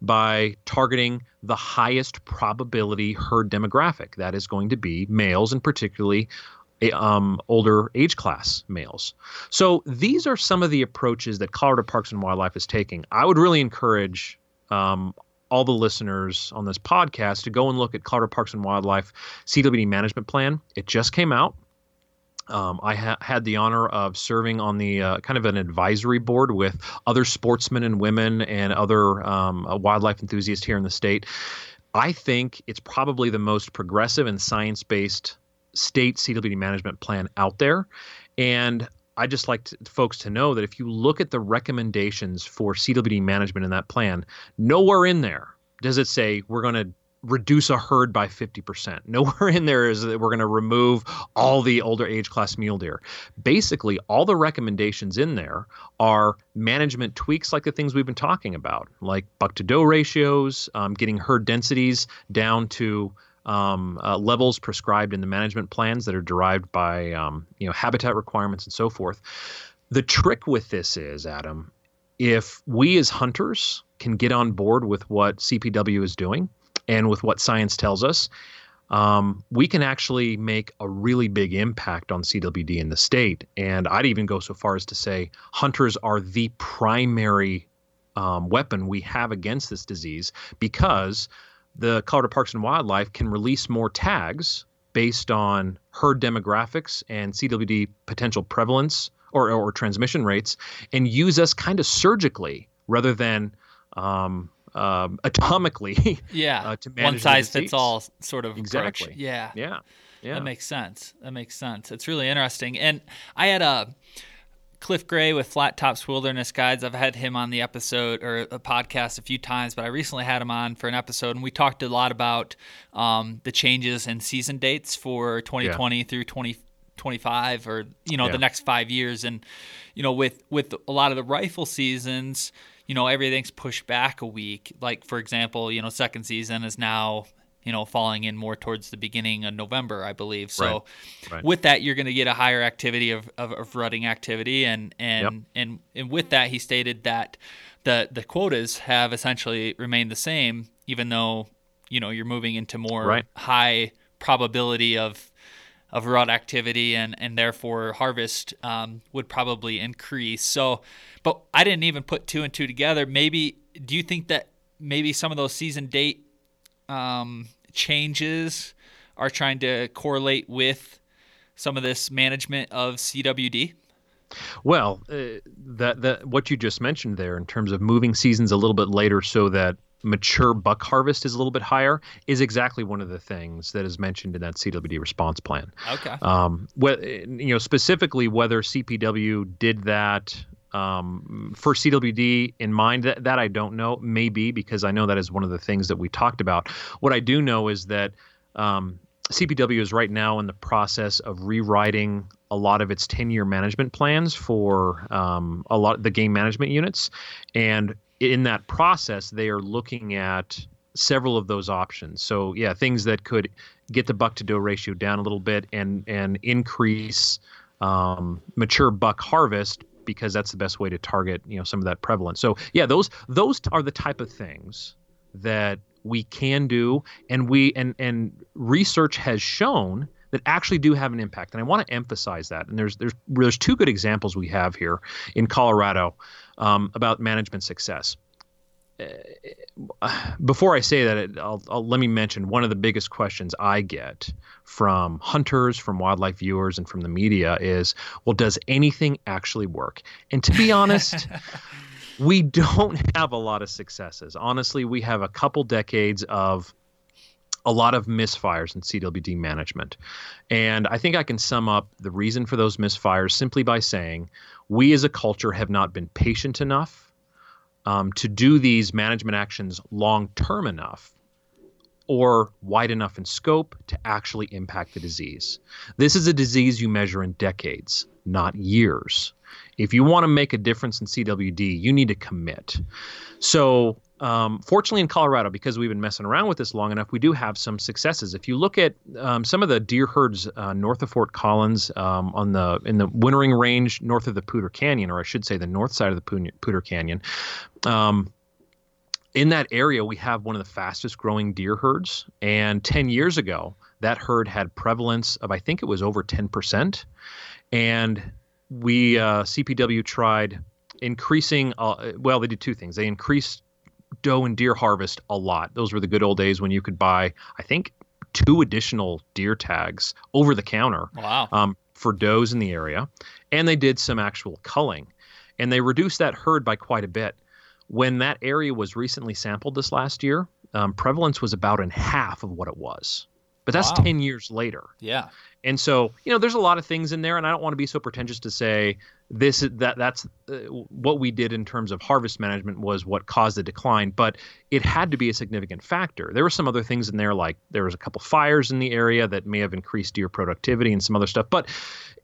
[SPEAKER 3] by targeting the highest probability herd demographic that is going to be males and particularly um, older age class males. So these are some of the approaches that Colorado Parks and Wildlife is taking. I would really encourage um, all the listeners on this podcast to go and look at Colorado Parks and Wildlife CWD management plan. It just came out. Um, I ha- had the honor of serving on the uh, kind of an advisory board with other sportsmen and women and other um, uh, wildlife enthusiasts here in the state. I think it's probably the most progressive and science based state CWD management plan out there. And I just like to, folks to know that if you look at the recommendations for CWD management in that plan, nowhere in there does it say we're going to reduce a herd by 50%. Nowhere in there is that we're going to remove all the older age class mule deer. Basically, all the recommendations in there are management tweaks like the things we've been talking about, like buck to doe ratios, um, getting herd densities down to um, uh, levels prescribed in the management plans that are derived by um, you know habitat requirements and so forth. The trick with this is, Adam, if we as hunters can get on board with what CPW is doing and with what science tells us, um, we can actually make a really big impact on CWD in the state. And I'd even go so far as to say hunters are the primary um, weapon we have against this disease because the Colorado Parks and Wildlife can release more tags based on herd demographics and CWD potential prevalence or, or transmission rates and use us kind of surgically rather than um, um, atomically.
[SPEAKER 2] Yeah. Uh, to manage One size fits all sort of
[SPEAKER 3] exactly.
[SPEAKER 2] Approach. Yeah.
[SPEAKER 3] Yeah. Yeah.
[SPEAKER 2] That makes sense. That makes sense. It's really interesting. And I had a Cliff Gray with Flat Tops Wilderness Guides. I've had him on the episode or a podcast a few times, but I recently had him on for an episode, and we talked a lot about um, the changes in season dates for 2020 yeah. through 2025, or you know yeah. the next five years. And you know, with with a lot of the rifle seasons, you know everything's pushed back a week. Like for example, you know, second season is now you know, falling in more towards the beginning of November, I believe. So right. Right. with that, you're going to get a higher activity of, of, of rutting activity, and and, yep. and and with that, he stated that the the quotas have essentially remained the same, even though you know you're moving into more right. high probability of of rut activity and and therefore harvest um, would probably increase. So, but I didn't even put two and two together. Maybe do you think that maybe some of those season date um, changes are trying to correlate with some of this management of CWD?
[SPEAKER 3] Well, uh, that that what you just mentioned there in terms of moving seasons a little bit later so that mature buck harvest is a little bit higher is exactly one of the things that is mentioned in that CWD response plan.
[SPEAKER 2] Okay.
[SPEAKER 3] Um, you know specifically whether CPW did that um, for CWD in mind. That, that I don't know. Maybe because I know that is one of the things that we talked about. What I do know is that um, CPW is right now in the process of rewriting a lot of its 10 year management plans for um, a lot of the game management units. And in that process, they are looking at several of those options. So, yeah, things that could get the buck to doe ratio down a little bit and, and increase um, mature buck harvest because that's the best way to target you know some of that prevalence. So yeah, those those are the type of things that we can do, and we and and research has shown that actually do have an impact. And I want to emphasize that. And there's there's there's two good examples we have here in Colorado um, about management success. Before I say that, I'll, I'll, let me mention one of the biggest questions I get from hunters, from wildlife viewers, and from the media is, well, does anything actually work? And to be honest, we don't have a lot of successes. Honestly, we have a couple decades of a lot of misfires in CWD management. And I think I can sum up the reason for those misfires simply by saying we as a culture have not been patient enough um, to do these management actions long term enough or wide enough in scope to actually impact the disease. This is a disease you measure in decades, not years. If you want to make a difference in CWD, you need to commit. So, um, fortunately, in Colorado, because we've been messing around with this long enough, we do have some successes. If you look at um, some of the deer herds uh, north of Fort Collins, um, on the in the wintering range north of the Poudre Canyon, or I should say the north side of the Poudre Canyon, um, in that area, we have one of the fastest growing deer herds. And 10 years ago, that herd had prevalence of, I think it was over 10%. And we, uh, CPW tried increasing, uh, well, they did two things. They increased doe and deer harvest a lot. Those were the good old days when you could buy, I think, two additional deer tags over the counter
[SPEAKER 2] wow.
[SPEAKER 3] um, for does in the area. And they did some actual culling. And they reduced that herd by quite a bit. When that area was recently sampled this last year, um, prevalence was about in half of what it was. But that's wow. 10 years later.
[SPEAKER 2] Yeah.
[SPEAKER 3] And so, you know, there's a lot of things in there, and I don't want to be so pretentious to say this that that's uh, what we did in terms of harvest management was what caused the decline, but it had to be a significant factor. There were some other things in there, like there was a couple fires in the area that may have increased deer productivity and some other stuff, but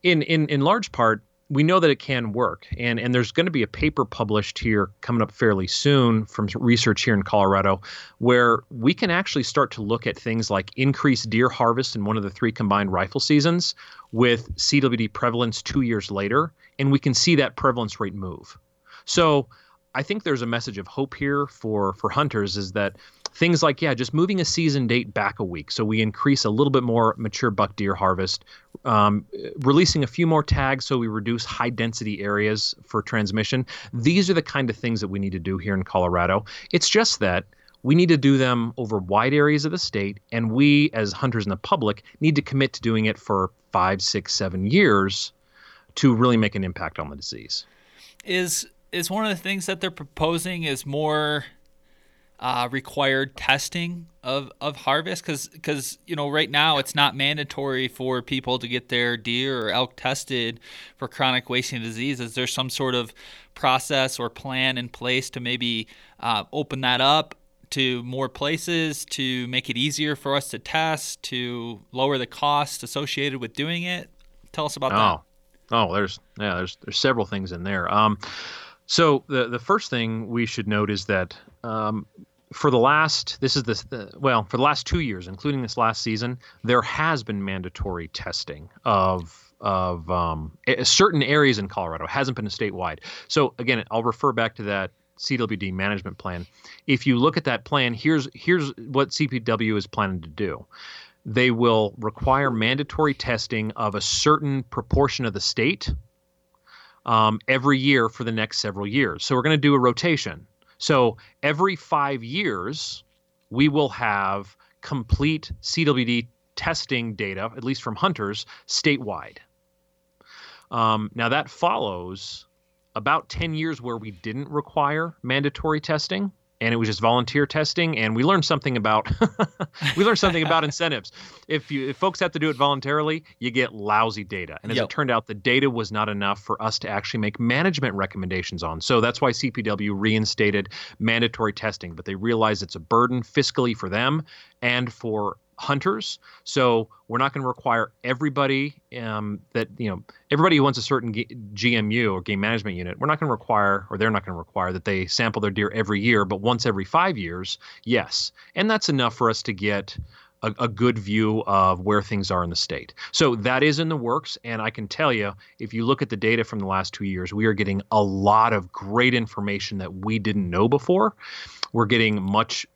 [SPEAKER 3] in in in large part, we know that it can work and and there's going to be a paper published here coming up fairly soon from research here in Colorado where we can actually start to look at things like increased deer harvest in one of the three combined rifle seasons with CWD prevalence 2 years later and we can see that prevalence rate move. So I think there's a message of hope here for for hunters is that things like yeah just moving a season date back a week. So we increase a little bit more mature buck deer harvest. Um, releasing a few more tags so we reduce high density areas for transmission. These are the kind of things that we need to do here in colorado. It's just that we need to do them over wide areas of the state and we as hunters and the public need to commit to doing it for five six seven years to really make an impact on the disease.
[SPEAKER 2] Is is one of the things that they're proposing is more uh, required testing of, of harvest? Because you know right now it's not mandatory for people to get their deer or elk tested for chronic wasting disease. Is there some sort of process or plan in place to maybe uh, open that up to more places to make it easier for us to test to lower the cost associated with doing it? Tell us about
[SPEAKER 3] oh.
[SPEAKER 2] that
[SPEAKER 3] oh there's yeah there's there's several things in there. Um so the the first thing we should note is that um, for the last this is the well for the last two years, including this last season, there has been mandatory testing of of um, certain areas in Colorado. It hasn't been statewide. So again, I'll refer back to that CWD management plan. If you look at that plan, here's here's what CPW is planning to do. They will require mandatory testing of a certain proportion of the state um, every year for the next several years. So we're going to do a rotation. So every five years, we will have complete CWD testing data, at least from hunters, statewide. Um, now that follows about 10 years where we didn't require mandatory testing and it was just volunteer testing and we learned something about we learned something about incentives. If you if folks have to do it voluntarily you get lousy data. And as yep. it turned out the data was not enough for us to actually make management recommendations on. So that's why cpw reinstated mandatory testing but they realized it's a burden fiscally for them and for hunters. So we're not going to require everybody um, that you know everybody who wants a certain G- GMU or game management unit. We're not going to require, or they're not going to require that they sample their deer every year, but once every five years, yes, and that's enough for us to get. A, a good view of where things are in the state. So that is in the works. And I can tell you, if you look at the data from the last two years, we are getting a lot of great information that we didn't know before. We're getting much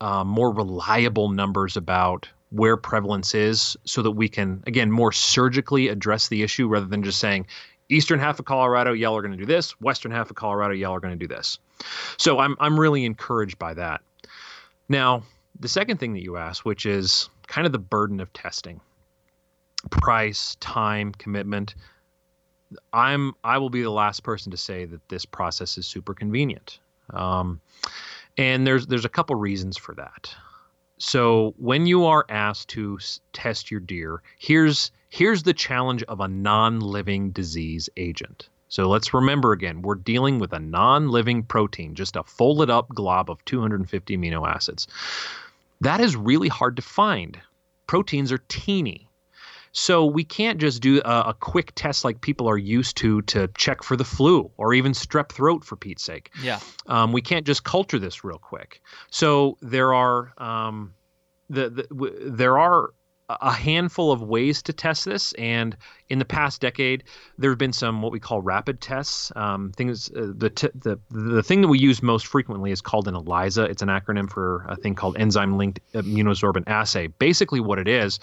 [SPEAKER 3] uh, more reliable numbers about where prevalence is so that we can, again, more surgically address the issue rather than just saying, eastern half of Colorado, y'all are going to do this, western half of Colorado, y'all are going to do this. So I'm, I'm really encouraged by that. Now, the second thing that you asked, which is kind of the burden of testing price, time, commitment. I'm I will be the last person to say that this process is super convenient. Um, and there's there's a couple reasons for that. So when you are asked to test your deer, here's here's the challenge of a non-living disease agent. So let's remember again, we're dealing with a non-living protein, just a folded up glob of 250 amino acids. That is really hard to find. Proteins are teeny. So we can't just do a, a, quick test like people are used to to check for the flu or even strep throat for Pete's sake.
[SPEAKER 2] Yeah.
[SPEAKER 3] Um, we can't just culture this real quick. So there are um, the, the w- there are a handful of ways to test this, and in the past decade, there have been some what we call rapid tests. Um, things uh, the, t- the the thing that we use most frequently is called an ELISA. It's an acronym for a thing called enzyme linked immunosorbent assay. Basically, what it is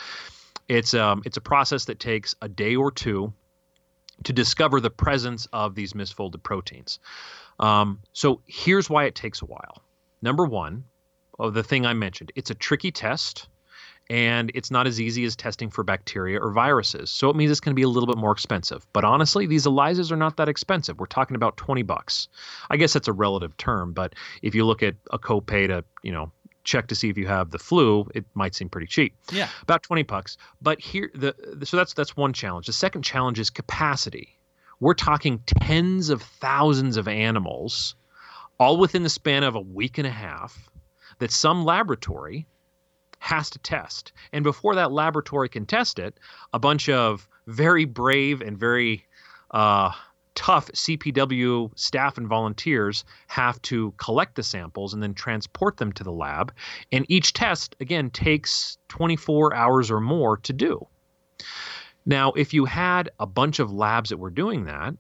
[SPEAKER 3] it's um, it's a process that takes a day or two to discover the presence of these misfolded proteins. Um, so here's why it takes a while. Number one, oh, the thing I mentioned, it's a tricky test and it's not as easy as testing for bacteria or viruses. So it means it's going to be a little bit more expensive. But honestly, these ELISAs are not that expensive. We're talking about 20 bucks. I guess that's a relative term, but if you look at a copay to, you know, check to see if you have the flu, it might seem pretty cheap.
[SPEAKER 2] Yeah.
[SPEAKER 3] About 20 bucks. But here the, the so that's that's one challenge. The second challenge is capacity. We're talking tens of thousands of animals all within the span of a week and a half that some laboratory has to test. And before that laboratory can test it, a bunch of very brave and very uh, tough CPW staff and volunteers have to collect the samples and then transport them to the lab. And each test, again, takes 24 hours or more to do. Now, if you had a bunch of labs that were doing that,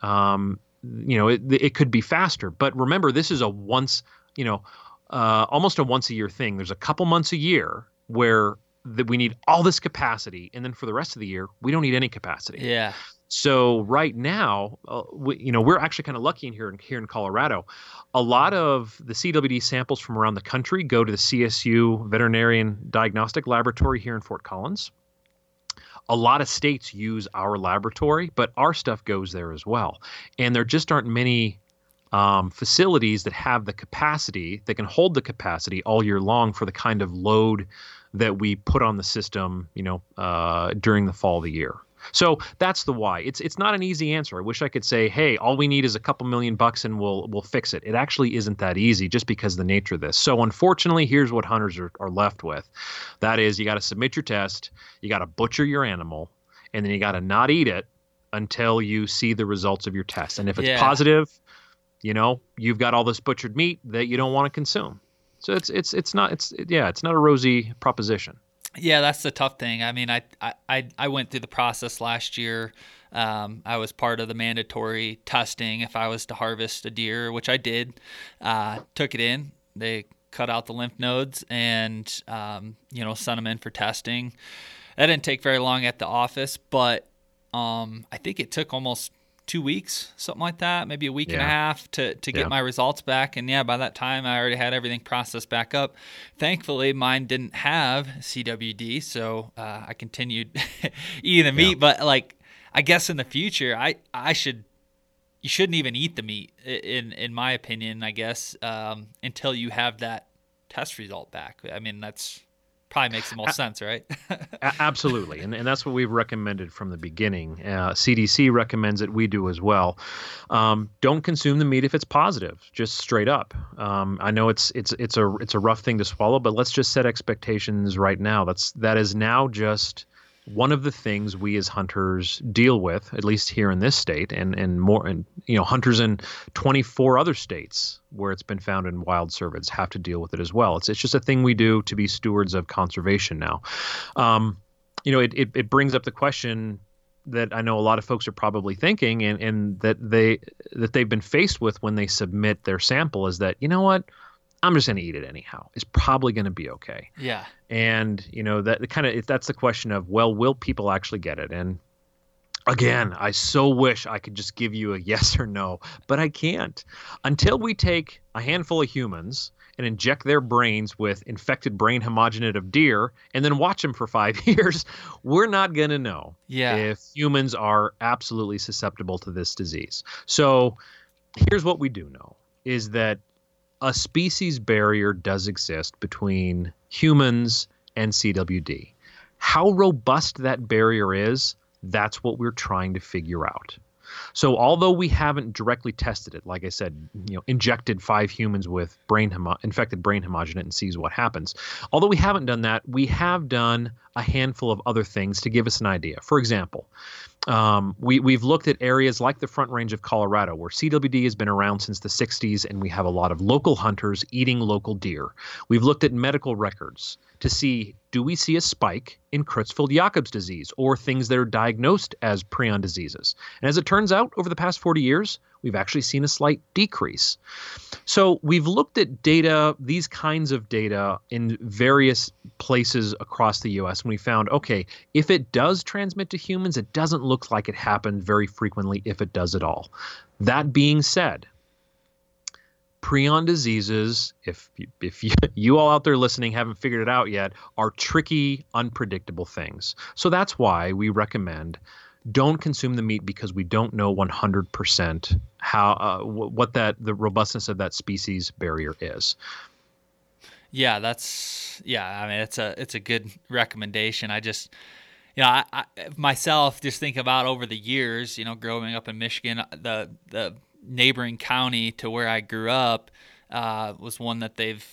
[SPEAKER 3] um, you know, it, it could be faster. But remember, this is a once, you know, uh, almost a once a year thing. There's a couple months a year where that we need all this capacity, and then for the rest of the year, we don't need any capacity.
[SPEAKER 2] Yeah.
[SPEAKER 3] So right now, uh, we, you know, we're actually kind of lucky in here in here in Colorado. A lot of the CWD samples from around the country go to the CSU Veterinarian Diagnostic Laboratory here in Fort Collins. A lot of states use our laboratory, but our stuff goes there as well. And there just aren't many um, facilities that have the capacity that can hold the capacity all year long for the kind of load that we put on the system, you know, uh, during the fall of the year. So that's the why. It's it's not an easy answer. I wish I could say, hey, all we need is a couple million bucks and we'll we'll fix it. It actually isn't that easy just because of the nature of this. So unfortunately, here's what hunters are, are left with. That is you got to submit your test, you got to butcher your animal, and then you got to not eat it until you see the results of your test. And if it's yeah. positive, you know, you've got all this butchered meat that you don't want to consume. So it's it's it's not it's yeah, it's not a rosy proposition.
[SPEAKER 2] Yeah, that's the tough thing. I mean, I I I went through the process last year. Um, I was part of the mandatory testing if I was to harvest a deer, which I did. Uh, took it in. They cut out the lymph nodes and um, you know sent them in for testing. That didn't take very long at the office, but um, I think it took almost two weeks, something like that, maybe a week yeah. and a half to, to get yeah. my results back. And yeah, by that time, I already had everything processed back up. Thankfully, mine didn't have CWD, so uh, I continued eating the meat. Yeah. But like, I guess in the future, I I should you shouldn't even eat the meat in in my opinion. I guess um, until you have that test result back. I mean, that's probably makes the most sense, right?
[SPEAKER 3] absolutely, and and that's what we've recommended from the beginning. Uh, CDC recommends it. We do as well. Um, don't consume the meat if it's positive, just straight up. Um, I know it's it's it's a it's a rough thing to swallow, but let's just set expectations right now. That's that is now just one of the things we as hunters deal with, at least here in this state, and and more, and you know, hunters in 24 other states where it's been found in wild cervids have to deal with it as well. It's it's just a thing we do to be stewards of conservation now. Um, you know, it, it it brings up the question that I know a lot of folks are probably thinking, and and that they that they've been faced with when they submit their sample is that you know what I'm just going to eat it anyhow. It's probably going to be okay.
[SPEAKER 2] Yeah.
[SPEAKER 3] And you know that kind of that's the question of well, will people actually get it? And again, I so wish I could just give you a yes or no, but I can't. Until we take a handful of humans and inject their brains with infected brain homogenate of deer and then watch them for five years, we're not going to know
[SPEAKER 2] yeah.
[SPEAKER 3] if humans are absolutely susceptible to this disease. So here's what we do know is that a species barrier does exist between humans and CWD. How robust that barrier is, that's what we're trying to figure out. So although we haven't directly tested it, like I said, you know, injected five humans with brain homo- infected brain homogenate and sees what happens. Although we haven't done that, we have done a handful of other things to give us an idea. For example, um, we, we've looked at areas like the Front Range of Colorado, where CWD has been around since the 60s, and we have a lot of local hunters eating local deer. We've looked at medical records to see do we see a spike in Creutzfeldt Jakob's disease or things that are diagnosed as prion diseases. And as it turns out, over the past 40 years, we've actually seen a slight decrease. So we've looked at data, these kinds of data, in various places across the US, and we found okay, if it does transmit to humans, it doesn't look like it happened very frequently if it does at all. That being said, prion diseases, if if you, you all out there listening haven't figured it out yet, are tricky, unpredictable things. So that's why we recommend don't consume the meat because we don't know 100% how uh, what that the robustness of that species barrier is.
[SPEAKER 2] Yeah, that's yeah. I mean, it's a it's a good recommendation. I just you know, I, I, myself just think about over the years, you know, growing up in Michigan, the the neighboring county to where I grew up uh, was one that they've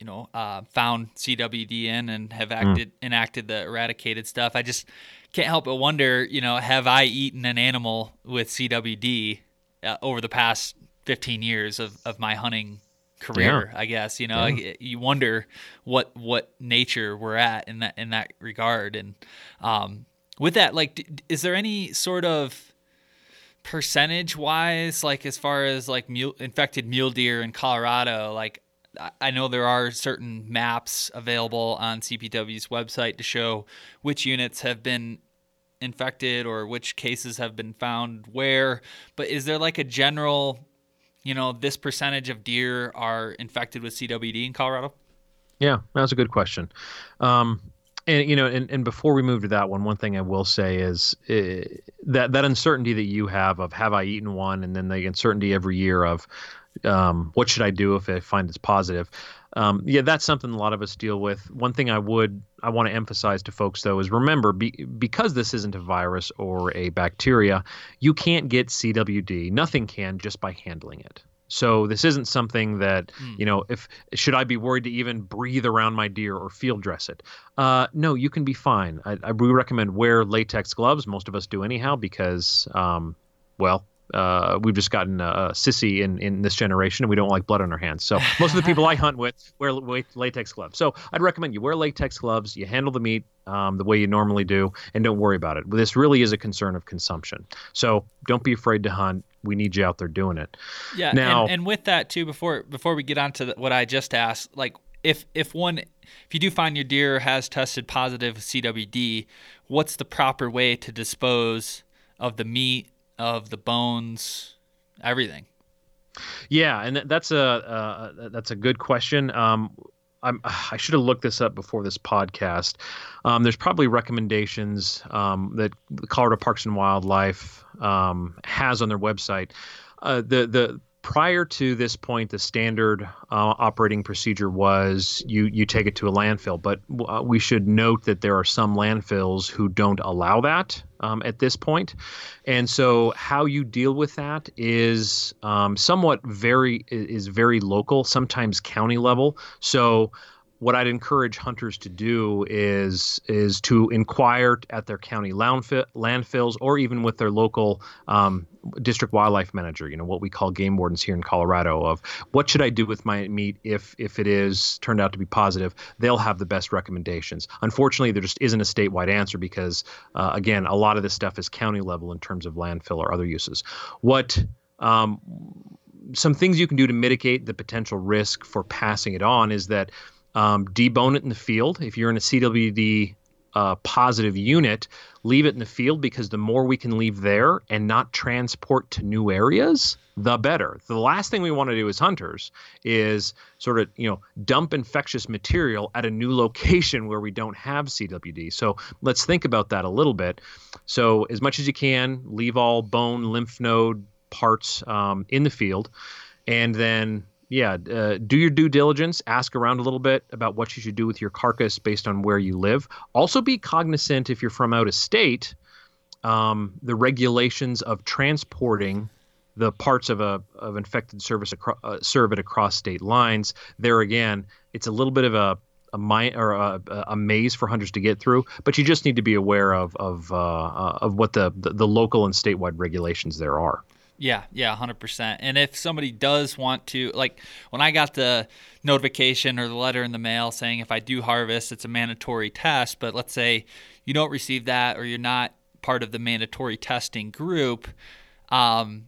[SPEAKER 2] you know uh, found CWD in and have hmm. acted mm. enacted the eradicated stuff. I just can't help but wonder, you know, have I eaten an animal with CWD uh, over the past 15 years of, of my hunting career? Yeah. I guess you know yeah. you wonder what what nature we're at in that in that regard. And um, with that, like, is there any sort of percentage wise, like as far as like mule, infected mule deer in Colorado, like I know there are certain maps available on CPW's website to show which units have been infected or which cases have been found where. But is there like a general, you know, this percentage of deer are infected with CWD in Colorado?
[SPEAKER 3] Yeah, that's a good question. Um, and you know, and, and before we move to that one, one thing I will say is uh, that that uncertainty that you have of have I eaten one, and then the uncertainty every year of um, what should I do if I find it's positive. Um, yeah, that's something a lot of us deal with. One thing I would I want to emphasize to folks though is remember be, because this isn't a virus or a bacteria, you can't get CWD. Nothing can just by handling it. So this isn't something that mm. you know. If should I be worried to even breathe around my deer or field dress it? Uh, no, you can be fine. I, I we recommend wear latex gloves. Most of us do anyhow because, um, well, uh, we've just gotten a, sissy in, in this generation and we don't like blood on our hands. So most of the people I hunt with wear latex gloves. So I'd recommend you wear latex gloves. You handle the meat um, the way you normally do, and don't worry about it. This really is a concern of consumption. So don't be afraid to hunt. We need you out there doing it.
[SPEAKER 2] Yeah. Now, and, and with that too, before before we get on to the, what I just asked, like if if one if you do find your deer has tested positive CWD, what's the proper way to dispose of the meat of the bones, everything.
[SPEAKER 3] Yeah, and that's a uh, that's a good question. Um, i should have looked this up before this podcast. Um, there's probably recommendations um, that Colorado Parks and Wildlife um, has on their website. Uh, the the prior to this point, the standard uh, operating procedure was you you take it to a landfill. But uh, we should note that there are some landfills who don't allow that um, at this point, and so how you deal with that is um, somewhat very is very local, sometimes county level. So what I'd encourage hunters to do is is to inquire at their county landfills or even with their local um, district wildlife manager. You know what we call game wardens here in Colorado. Of what should I do with my meat if if it is turned out to be positive? They'll have the best recommendations. Unfortunately, there just isn't a statewide answer because uh, again, a lot of this stuff is county level in terms of landfill or other uses. What um, some things you can do to mitigate the potential risk for passing it on is that um, debone it in the field. If you're in a CWD uh, positive unit, leave it in the field because the more we can leave there and not transport to new areas, the better. The last thing we want to do as hunters is sort of, you know, dump infectious material at a new location where we don't have CWD. So let's think about that a little bit. So as much as you can, leave all bone, lymph node parts um, in the field, and then yeah, uh, do your due diligence. Ask around a little bit about what you should do with your carcass based on where you live. Also, be cognizant if you're from out of state, um, the regulations of transporting the parts of a of infected cervids acro- uh, across state lines. There again, it's a little bit of a a or a, a, maze for hunters to get through, but you just need to be aware of of uh, uh of what the, the the local and statewide regulations there are.
[SPEAKER 2] Yeah, yeah, 100%. And if somebody does want to, like when I got the notification or the letter in the mail saying if I do harvest, it's a mandatory test, but let's say you don't receive that or you're not part of the mandatory testing group, um,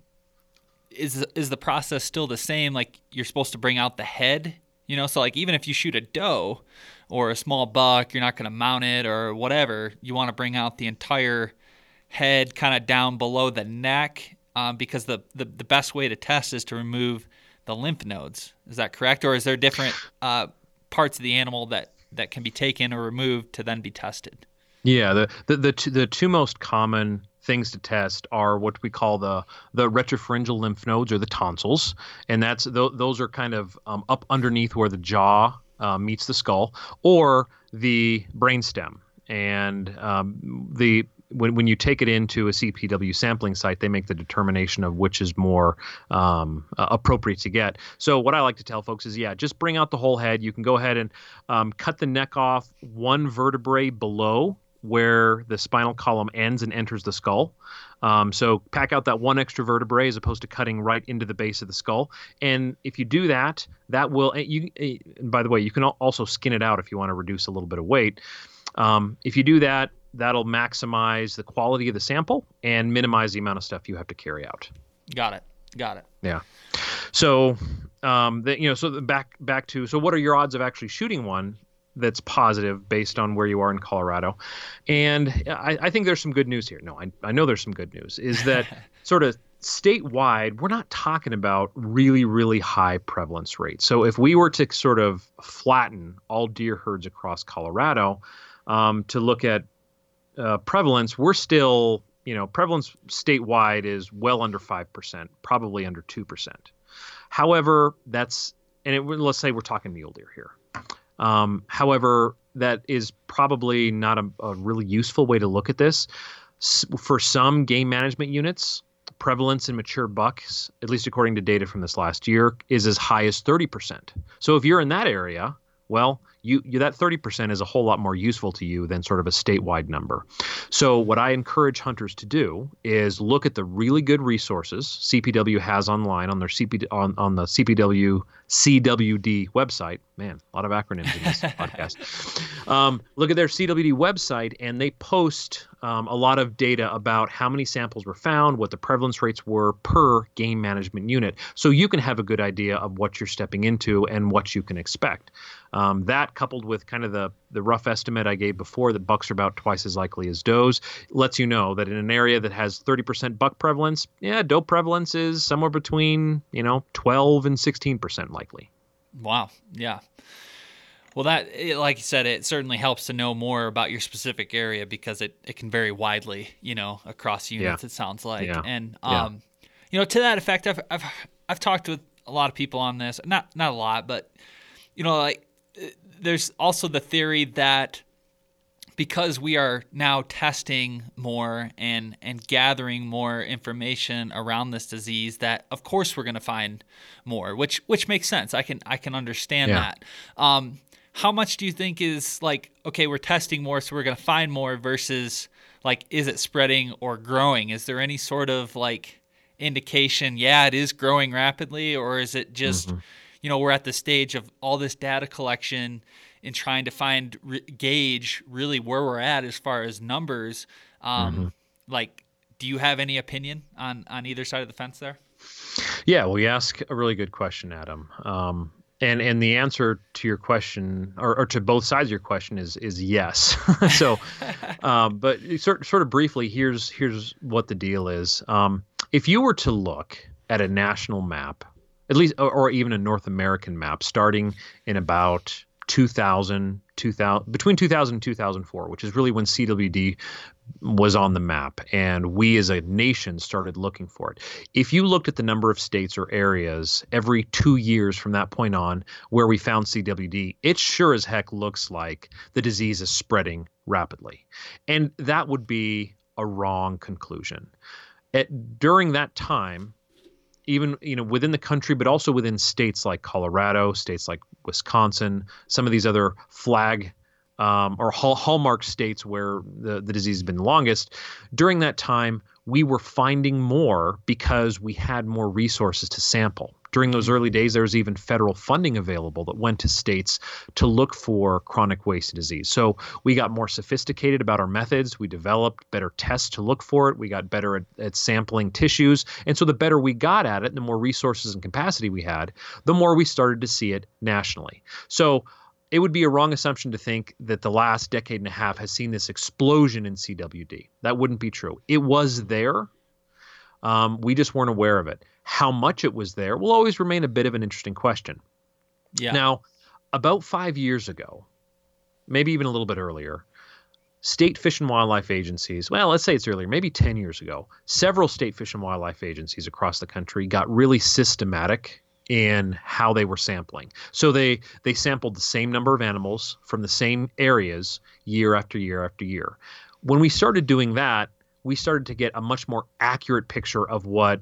[SPEAKER 2] is is the process still the same? Like you're supposed to bring out the head, you know? So like even if you shoot a doe or a small buck, you're not going to mount it or whatever. You want to bring out the entire head kind of down below the neck um, because the, the, the best way to test is to remove the lymph nodes. Is that correct, or is there different uh, parts of the animal that that can be taken or removed to then be tested?
[SPEAKER 3] Yeah, the the the two, the two most common things to test are what we call the the retropharyngeal lymph nodes or the tonsils, and that's th- those are kind of um, up underneath where the jaw uh, meets the skull, or the brainstem. And um, the when, when you take it into a CPW sampling site, they make the determination of which is more um, uh, appropriate to get. So what I like to tell folks is, yeah, just bring out the whole head. You can go ahead and um, cut the neck off one vertebrae below where the spinal column ends and enters the skull. Um, so pack out that one extra vertebrae as opposed to cutting right into the base of the skull. And if you do that, that will. You, and by the way, you can also skin it out if you want to reduce a little bit of weight. Um, if you do that, that'll maximize the quality of the sample and minimize the amount of stuff you have to carry out.
[SPEAKER 2] Got it. Got it.
[SPEAKER 3] Yeah. So, um, the, you know, so the back back to so what are your odds of actually shooting one that's positive based on where you are in Colorado? And I, I think there's some good news here. No, I, I know there's some good news. Is that sort of statewide, we're not talking about really, really high prevalence rates. So if we were to sort of flatten all deer herds across Colorado, um, to look at uh, prevalence, we're still, you know, prevalence statewide is well under 5%, probably under 2%. However, that's, and it, let's say we're talking mule deer here. Um, however, that is probably not a, a, really useful way to look at this. S- for some game management units, prevalence in mature bucks, at least according to data from this last year, is as high as 30%. So if you're in that area, well, you, you that 30% is a whole lot more useful to you than sort of a statewide number. So what I encourage hunters to do is look at the really good resources CPW has online on their CP on, on the CPW CWD website. Man, a lot of acronyms in this podcast. Um, look at their CWD website, and they post um, a lot of data about how many samples were found, what the prevalence rates were per game management unit, so you can have a good idea of what you're stepping into and what you can expect. Um, that coupled with kind of the the rough estimate I gave before that bucks are about twice as likely as does lets you know that in an area that has 30% buck prevalence, yeah, doe prevalence is somewhere between you know 12 and 16% likely.
[SPEAKER 2] Wow. Yeah. Well, that, like you said, it certainly helps to know more about your specific area because it, it can vary widely, you know, across units. Yeah. It sounds like, yeah. and um, yeah. you know, to that effect, I've, I've I've talked with a lot of people on this. Not not a lot, but you know, like there's also the theory that because we are now testing more and and gathering more information around this disease that of course we're going to find more which which makes sense i can i can understand yeah. that um, how much do you think is like okay we're testing more so we're going to find more versus like is it spreading or growing is there any sort of like indication yeah it is growing rapidly or is it just mm-hmm. you know we're at the stage of all this data collection and trying to find re- gauge really where we're at as far as numbers. Um, mm-hmm. Like, do you have any opinion on on either side of the fence there?
[SPEAKER 3] Yeah, well, you ask a really good question, Adam. Um, and and the answer to your question, or, or, to both sides of your question, is is yes. so, um, but sort sort of briefly, here's here's what the deal is. Um, if you were to look at a national map, at least, or, or even a North American map, starting in about 2000, 2000 between 2000 and 2004, which is really when CWD was on the map and we as a nation started looking for it. If you looked at the number of states or areas every 2 years from that point on where we found CWD, it sure as heck looks like the disease is spreading rapidly. And that would be a wrong conclusion. At, during that time, even you know within the country, but also within states like Colorado, states like Wisconsin, some of these other flag um, or hall- hallmark states where the, the disease has been longest. During that time, we were finding more because we had more resources to sample during those early days, there was even federal funding available that went to states to look for chronic wasting disease. So we got more sophisticated about our methods. We developed better tests to look for it. We got better at, at sampling tissues. And so the better we got at it, the more resources and capacity we had, the more we started to see it nationally. So it would be a wrong assumption to think that the last decade and a half has seen this explosion in CWD. That wouldn't be true. It was there. Um, we just weren't aware of it. How much it was there will always remain a bit of an interesting question. Yeah. Now, about five years ago, maybe even a little bit earlier, state fish and wildlife agencies, well, let's say it's earlier, maybe 10 years ago, several state fish and wildlife agencies across the country got really systematic in how they were sampling. So they they sampled the same number of animals from the same areas year after year after year. When we started doing that, we started to get a much more accurate picture of what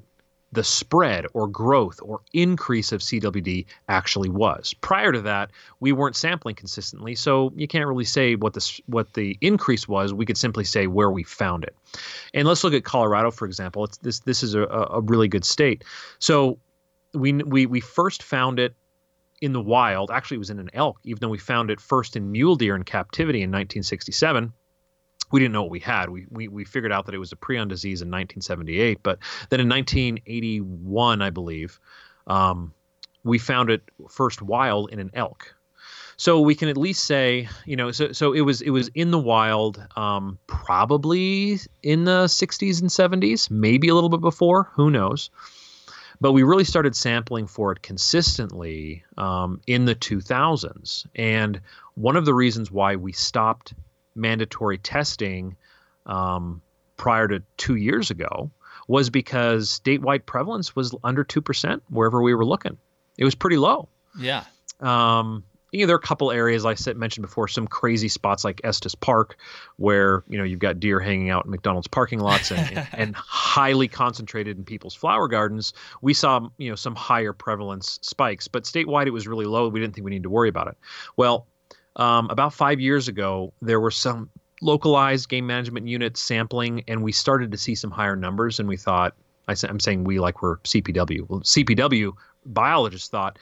[SPEAKER 3] the spread or growth or increase of CWD actually was. Prior to that, we weren't sampling consistently, so you can't really say what the what the increase was. We could simply say where we found it. And let's look at Colorado, for example. It's, this this is a, a really good state. So we we we first found it in the wild. Actually, it was in an elk, even though we found it first in mule deer in captivity in 1967 we didn't know what we had. We, we, we figured out that it was a prion disease in 1978, but then in 1981, I believe, um, we found it first wild in an elk. So we can at least say, you know, so so it was it was in the wild, um, probably in the 60s and 70s, maybe a little bit before, who knows. But we really started sampling for it consistently um, in the 2000s, and one of the reasons why we stopped mandatory testing um, prior to two years ago was because statewide prevalence was under 2% wherever we were looking. It was pretty low.
[SPEAKER 2] Yeah.
[SPEAKER 3] Um, you know, there are a couple areas like I said, mentioned before, some crazy spots like Estes Park, where you know you've got deer hanging out in McDonald's parking lots and, and, and, highly concentrated in people's flower gardens. We saw you know some higher prevalence spikes, but statewide it was really low. We didn't think we needed to worry about it. Well, um, about five years ago, there were some localized game management units sampling, and we started to see some higher numbers. And we thought, I, am saying we like we're CPW. Well, CPW biologists thought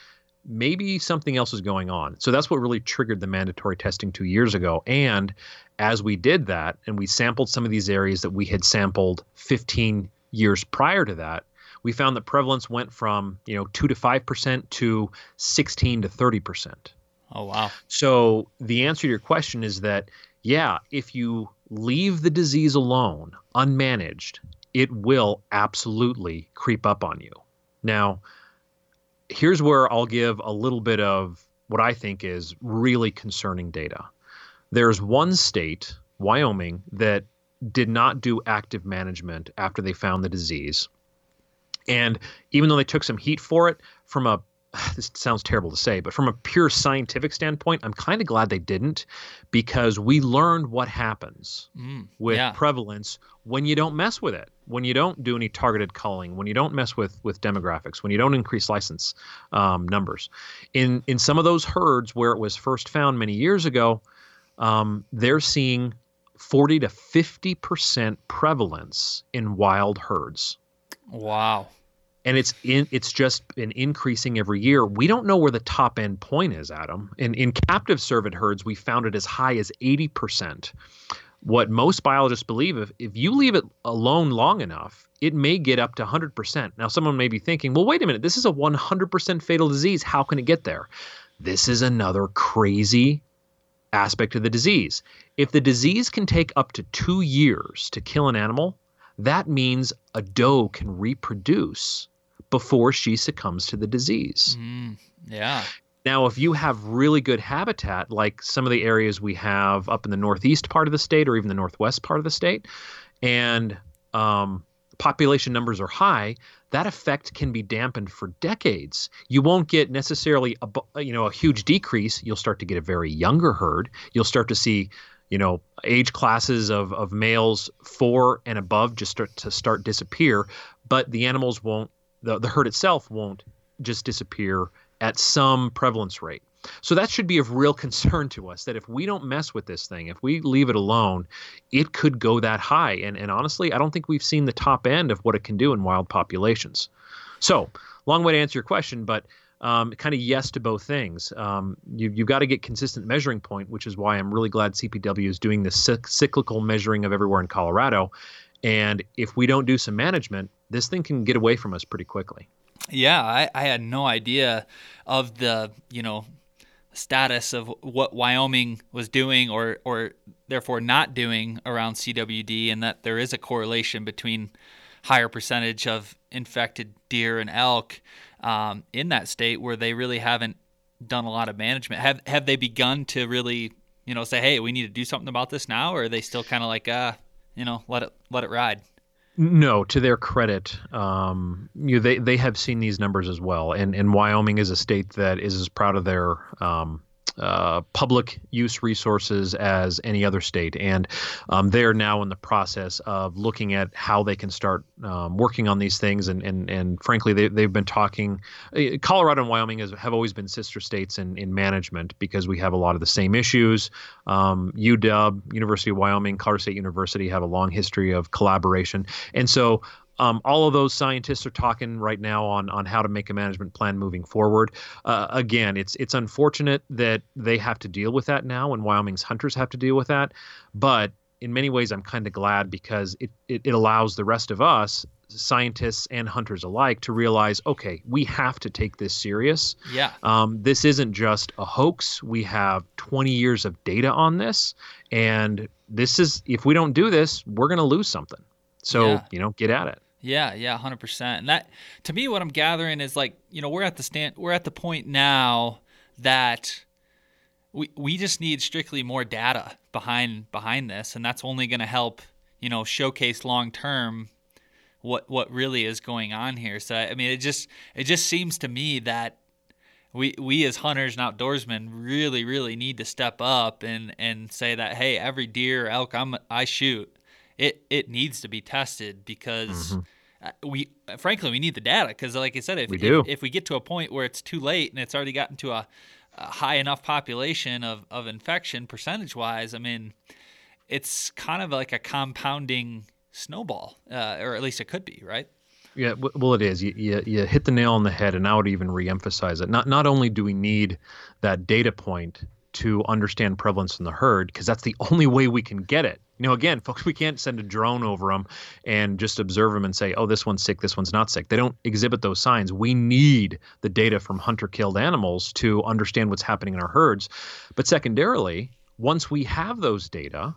[SPEAKER 3] maybe something else is going on. So that's what really triggered the mandatory testing two years ago. And as we did that, and we sampled some of these areas that we had sampled 15 years prior to that, we found that prevalence went from you know two to five percent to 16 to 30 percent.
[SPEAKER 2] Oh, wow.
[SPEAKER 3] So the answer to your question is that, yeah, if you leave the disease alone, unmanaged, it will absolutely creep up on you. Now, here's where I'll give a little bit of what I think is really concerning data. There's one state, Wyoming, that did not do active management after they found the disease. And even though they took some heat for it, from a this sounds terrible to say, but from a pure scientific standpoint, I'm kind of glad they didn't because we learned what happens mm, with yeah. prevalence when you don't mess with it, when you don't do any targeted culling, when you don't mess with with demographics, when you don't increase license um, numbers. In in some of those herds where it was first found many years ago, um, they're seeing 40 to 50 percent prevalence in wild herds.
[SPEAKER 2] Wow
[SPEAKER 3] and it's in it's just been increasing every year. We don't know where the top end point is, Adam. In in captive cervid herds, we found it as high as 80%. What most biologists believe if, if you leave it alone long enough, it may get up to 100%. Now someone may be thinking, "Well, wait a minute. This is a 100% fatal disease. How can it get there?" This is another crazy aspect of the disease. If the disease can take up to 2 years to kill an animal, that means a doe can reproduce before she succumbs to the disease.
[SPEAKER 2] Mm, yeah.
[SPEAKER 3] Now, if you have really good habitat, like some of the areas we have up in the northeast part of the state or even the northwest part of the state, and um, population numbers are high, that effect can be dampened for decades. You won't get necessarily a you know a huge decrease. You'll start to get a very younger herd. You'll start to see you know age classes of, of males four and above just start to start disappear, but the animals won't the, the herd itself won't just disappear at some prevalence rate. So that should be of real concern to us that if we don't mess with this thing, if we leave it alone, it could go that high. And, and honestly, I don't think we've seen the top end of what it can do in wild populations. So, long way to answer your question, but um, kind of yes to both things. Um, you, you've got to get consistent measuring point, which is why I'm really glad CPW is doing this cyclical measuring of everywhere in Colorado. And if we don't do some management, this thing can get away from us pretty quickly.
[SPEAKER 2] Yeah, I, I had no idea of the, you know, status of what Wyoming was doing or or therefore not doing around CWD and that there is a correlation between higher percentage of infected deer and elk um, in that state where they really haven't done a lot of management. Have have they begun to really, you know, say, hey, we need to do something about this now, or are they still kind of like, uh, you know, let it let it ride?
[SPEAKER 3] No, to their credit, um, you know, they they have seen these numbers as well, and and Wyoming is a state that is as proud of their um, uh, public use resources as any other state. And um, they're now in the process of looking at how they can start um, working on these things. And, and, and frankly, they, they've been talking. Uh, Colorado and Wyoming have always been sister states in, in management because we have a lot of the same issues. Um, UW, University of Wyoming, Colorado State University have a long history of collaboration. And so um, all of those scientists are talking right now on on how to make a management plan moving forward. Uh, again, it's it's unfortunate that they have to deal with that now, and Wyoming's hunters have to deal with that. But in many ways, I'm kind of glad because it, it, it allows the rest of us, scientists and hunters alike, to realize, okay, we have to take this serious.
[SPEAKER 2] Yeah.
[SPEAKER 3] Um, this isn't just a hoax. We have 20 years of data on this, and this is if we don't do this, we're going to lose something. So yeah. you know, get at it.
[SPEAKER 2] Yeah, yeah, hundred percent. And that, to me, what I'm gathering is like, you know, we're at the stand, we're at the point now that we we just need strictly more data behind behind this, and that's only going to help, you know, showcase long term what what really is going on here. So I mean, it just it just seems to me that we we as hunters and outdoorsmen really really need to step up and and say that hey, every deer elk I'm I shoot it it needs to be tested because mm-hmm. We frankly we need the data because like I said if
[SPEAKER 3] we do.
[SPEAKER 2] If, if, we get to a point where it's too late and it's already gotten to a, a high enough population of of infection percentage wise, I mean it's kind of like a compounding snowball, uh, or at least it could be, right?
[SPEAKER 3] Yeah, well, it is. You, you, you hit the nail on the head, and I would even reemphasize it. Not not only do we need that data point to understand prevalence in the herd, because that's the only way we can get it you know, again, folks, we can't send a drone over them and just observe them and say, oh, this one's sick, this one's not sick. They don't exhibit those signs. We need the data from hunter killed animals to understand what's happening in our herds. But secondarily, once we have those data,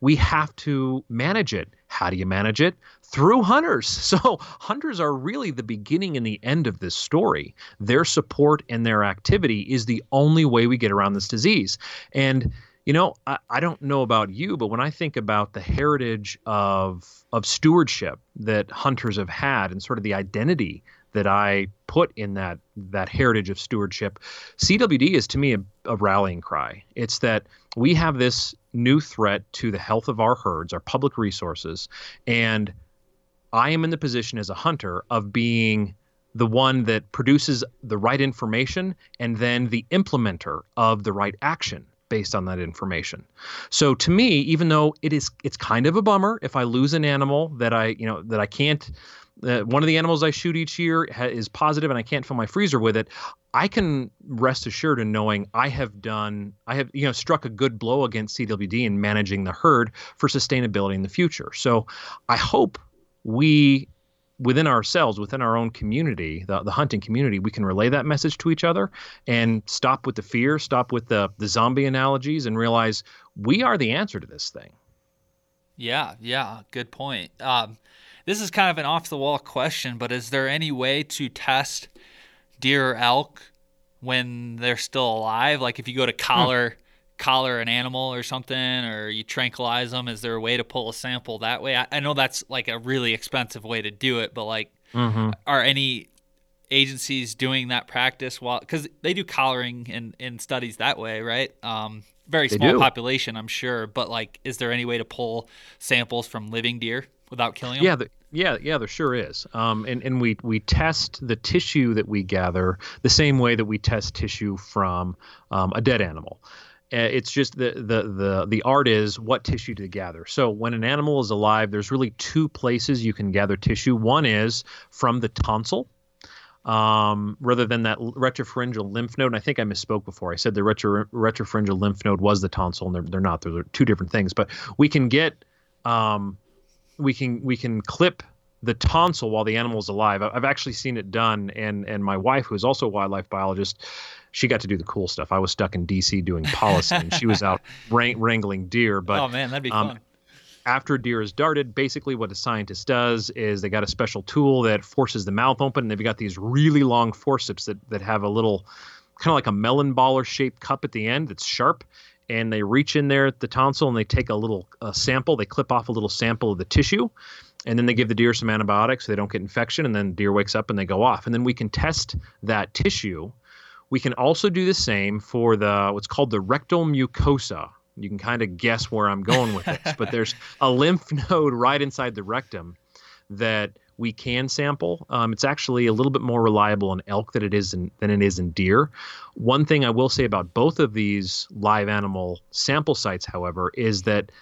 [SPEAKER 3] we have to manage it. How do you manage it? Through hunters. So, hunters are really the beginning and the end of this story. Their support and their activity is the only way we get around this disease. And You know, I, I don't know about you, but when I think about the heritage of of stewardship that hunters have had and sort of the identity that I put in that that heritage of stewardship, CWD is to me a, a rallying cry. It's that we have this new threat to the health of our herds, our public resources, and I am in the position as a hunter of being the one that produces the right information and then the implementer of the right action based on that information. So to me, even though it is it's kind of a bummer if I lose an animal that I, you know, that I can't uh, one of the animals I shoot each year ha- is positive and I can't fill my freezer with it, I can rest assured in knowing I have done, I have, you know, struck a good blow against CWD in managing the herd for sustainability in the future. So I hope we within ourselves, within our own community, the, the hunting community, we can relay that message to each other and stop with the fear, stop with the, the zombie analogies, and realize we are the answer to this thing.
[SPEAKER 2] Yeah, yeah, good point. Um, this is kind of an off the wall question, but is there any way to test deer or elk when they're still alive? Like if you go to collar. Hmm collar an animal or something or you tranquilize them is there a way to pull a sample that way i, I know that's like a really expensive way to do it but like mm-hmm. are any agencies doing that practice while because they do collaring in, in studies that way right um, very small population i'm sure but like is there any way to pull samples from living deer without killing them
[SPEAKER 3] yeah the, yeah, yeah, there sure is. Um, and and we we test the tissue that we gather the same way that we test tissue from um, a dead animal. Uh, it's just the, the the the art is what tissue to gather. So when an animal is alive, there's really two places you can gather tissue. One is from the tonsil, um, rather than that retropharyngeal lymph node. And I think I misspoke before. I said the retro, retropharyngeal lymph node was the tonsil, and they're, they're not. They're, two different things. But we can get, um, we can we can clip the tonsil while the animal is alive. I've actually seen it done, and and my wife, who is also a wildlife biologist, she got to do the cool stuff. I was stuck in D.C. doing policy, and she was out wrang- wrangling deer. But
[SPEAKER 2] oh man, that'd be um, fun.
[SPEAKER 3] After deer is darted, basically what a scientist does is they got a special tool that forces the mouth open, and they've got these really long forceps that that have a little kind of like a melon baller shaped cup at the end that's sharp and they reach in there at the tonsil and they take a little sample they clip off a little sample of the tissue and then they give the deer some antibiotics so they don't get infection and then deer wakes up and they go off and then we can test that tissue we can also do the same for the what's called the rectal mucosa. You can kind of guess where I'm going with this, but there's a lymph node right inside the rectum that we can sample. Um, it's actually a little bit more reliable in elk than it is in, than it is in deer. One thing I will say about both of these live animal sample sites, however, is that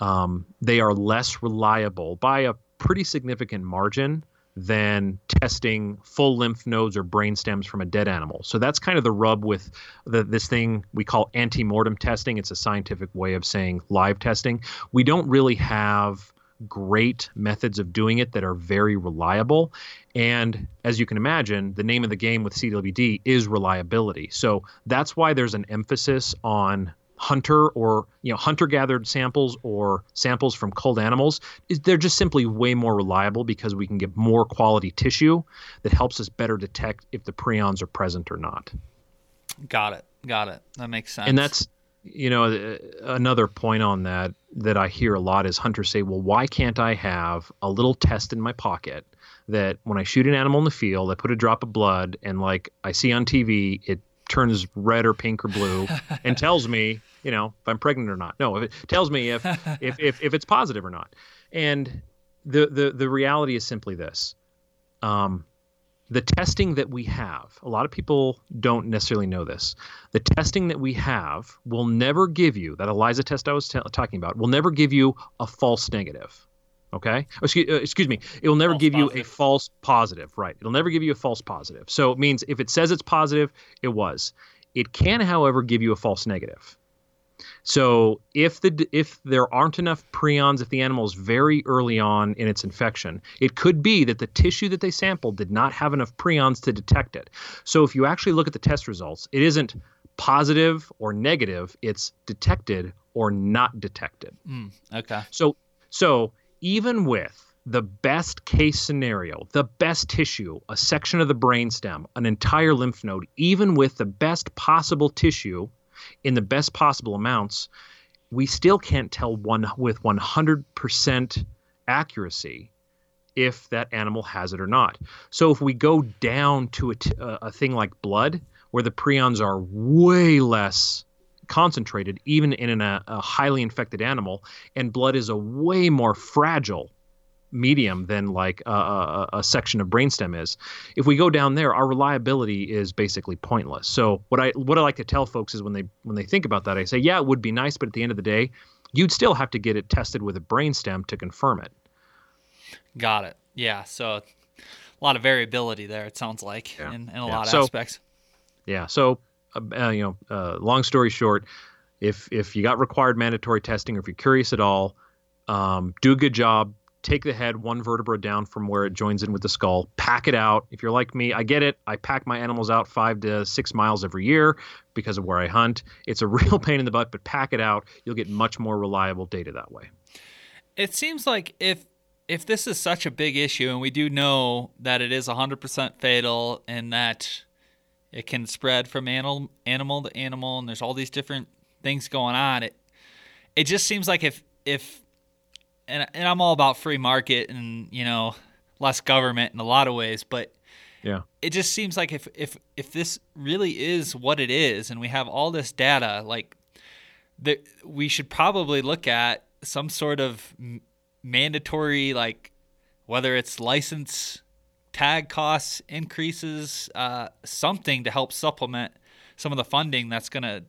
[SPEAKER 3] um, they are less reliable by a pretty significant margin than testing full lymph nodes or brain stems from a dead animal. So that's kind of the rub with the, this thing we call antemortem testing. It's a scientific way of saying live testing. We don't really have great methods of doing it that are very reliable. And as you can imagine, the name of the game with CWD is reliability. So that's why there's an emphasis on hunter or you know hunter gathered samples or samples from culled animals they're just simply way more reliable because we can get more quality tissue that helps us better detect if the prions are present or not.
[SPEAKER 2] Got it. Got it. That makes sense.
[SPEAKER 3] And that's you know uh, another point on that that i hear a lot is hunters say well why can't i have a little test in my pocket that when i shoot an animal in the field i put a drop of blood and like i see on tv it turns red or pink or blue and tells me, you know, if I'm pregnant or not. No, if it tells me if if, if, if it's positive or not. And the the the reality is simply this. Um, the testing that we have, a lot of people don't necessarily know this. The testing that we have will never give you that ELISA test I was t- talking about will never give you a false negative. Okay. Excuse, uh, excuse me. It will never false give positive. you a false positive. Right. It'll never give you a false positive. So it means if it says it's positive, it was. It can, however, give you a false negative. So if the if there aren't enough prions, if the animal is very early on in its infection, it could be that the tissue that they sampled did not have enough prions to detect it. So if you actually look at the test results, it isn't positive or negative; it's detected or not detected.
[SPEAKER 2] Mm, okay.
[SPEAKER 3] So so even with the best case scenario, the best tissue, a section of the brainstem, an entire lymph node, even with the best possible tissue in the best possible amounts, we still can't tell one with 100% accuracy if that animal has it or not. So if we go down to a, t- a thing like blood, where the prions are way less concentrated, even in a, a highly infected animal, and blood is a way more fragile medium than like a, a, a, section of brainstem is. If we go down there, our reliability is basically pointless. So what I what I like to tell folks is when they when they think about that, I say, yeah, it would be nice, but at the end of the day, you'd still have to get it tested with a brainstem to confirm it.
[SPEAKER 2] Got it. Yeah. So a lot of variability there. It sounds like yeah. in, in a yeah. lot of so, aspects.
[SPEAKER 3] Yeah. So uh, uh, you know, uh, long story short, if if you got required mandatory testing, or if you're curious at all, um, do a good job take the head one vertebra down from where it joins in with the skull, pack it out. If you're like me, I get it. I pack my animals out five to six miles every year because of where I hunt. It's a real pain in the butt, but pack it out. You'll get much more reliable data that way.
[SPEAKER 2] It seems like if if this is such a big issue, and we do know that it is 100% fatal and that it can spread from animal animal to animal, and there's all these different things going on, it it just seems like if if and and I'm all about free market and you know less government in a lot of ways, but
[SPEAKER 3] yeah,
[SPEAKER 2] it just seems like if if if this really is what it is, and we have all this data, like that, we should probably look at some sort of mandatory, like whether it's license tag costs increases, uh, something to help supplement some of the funding that's going to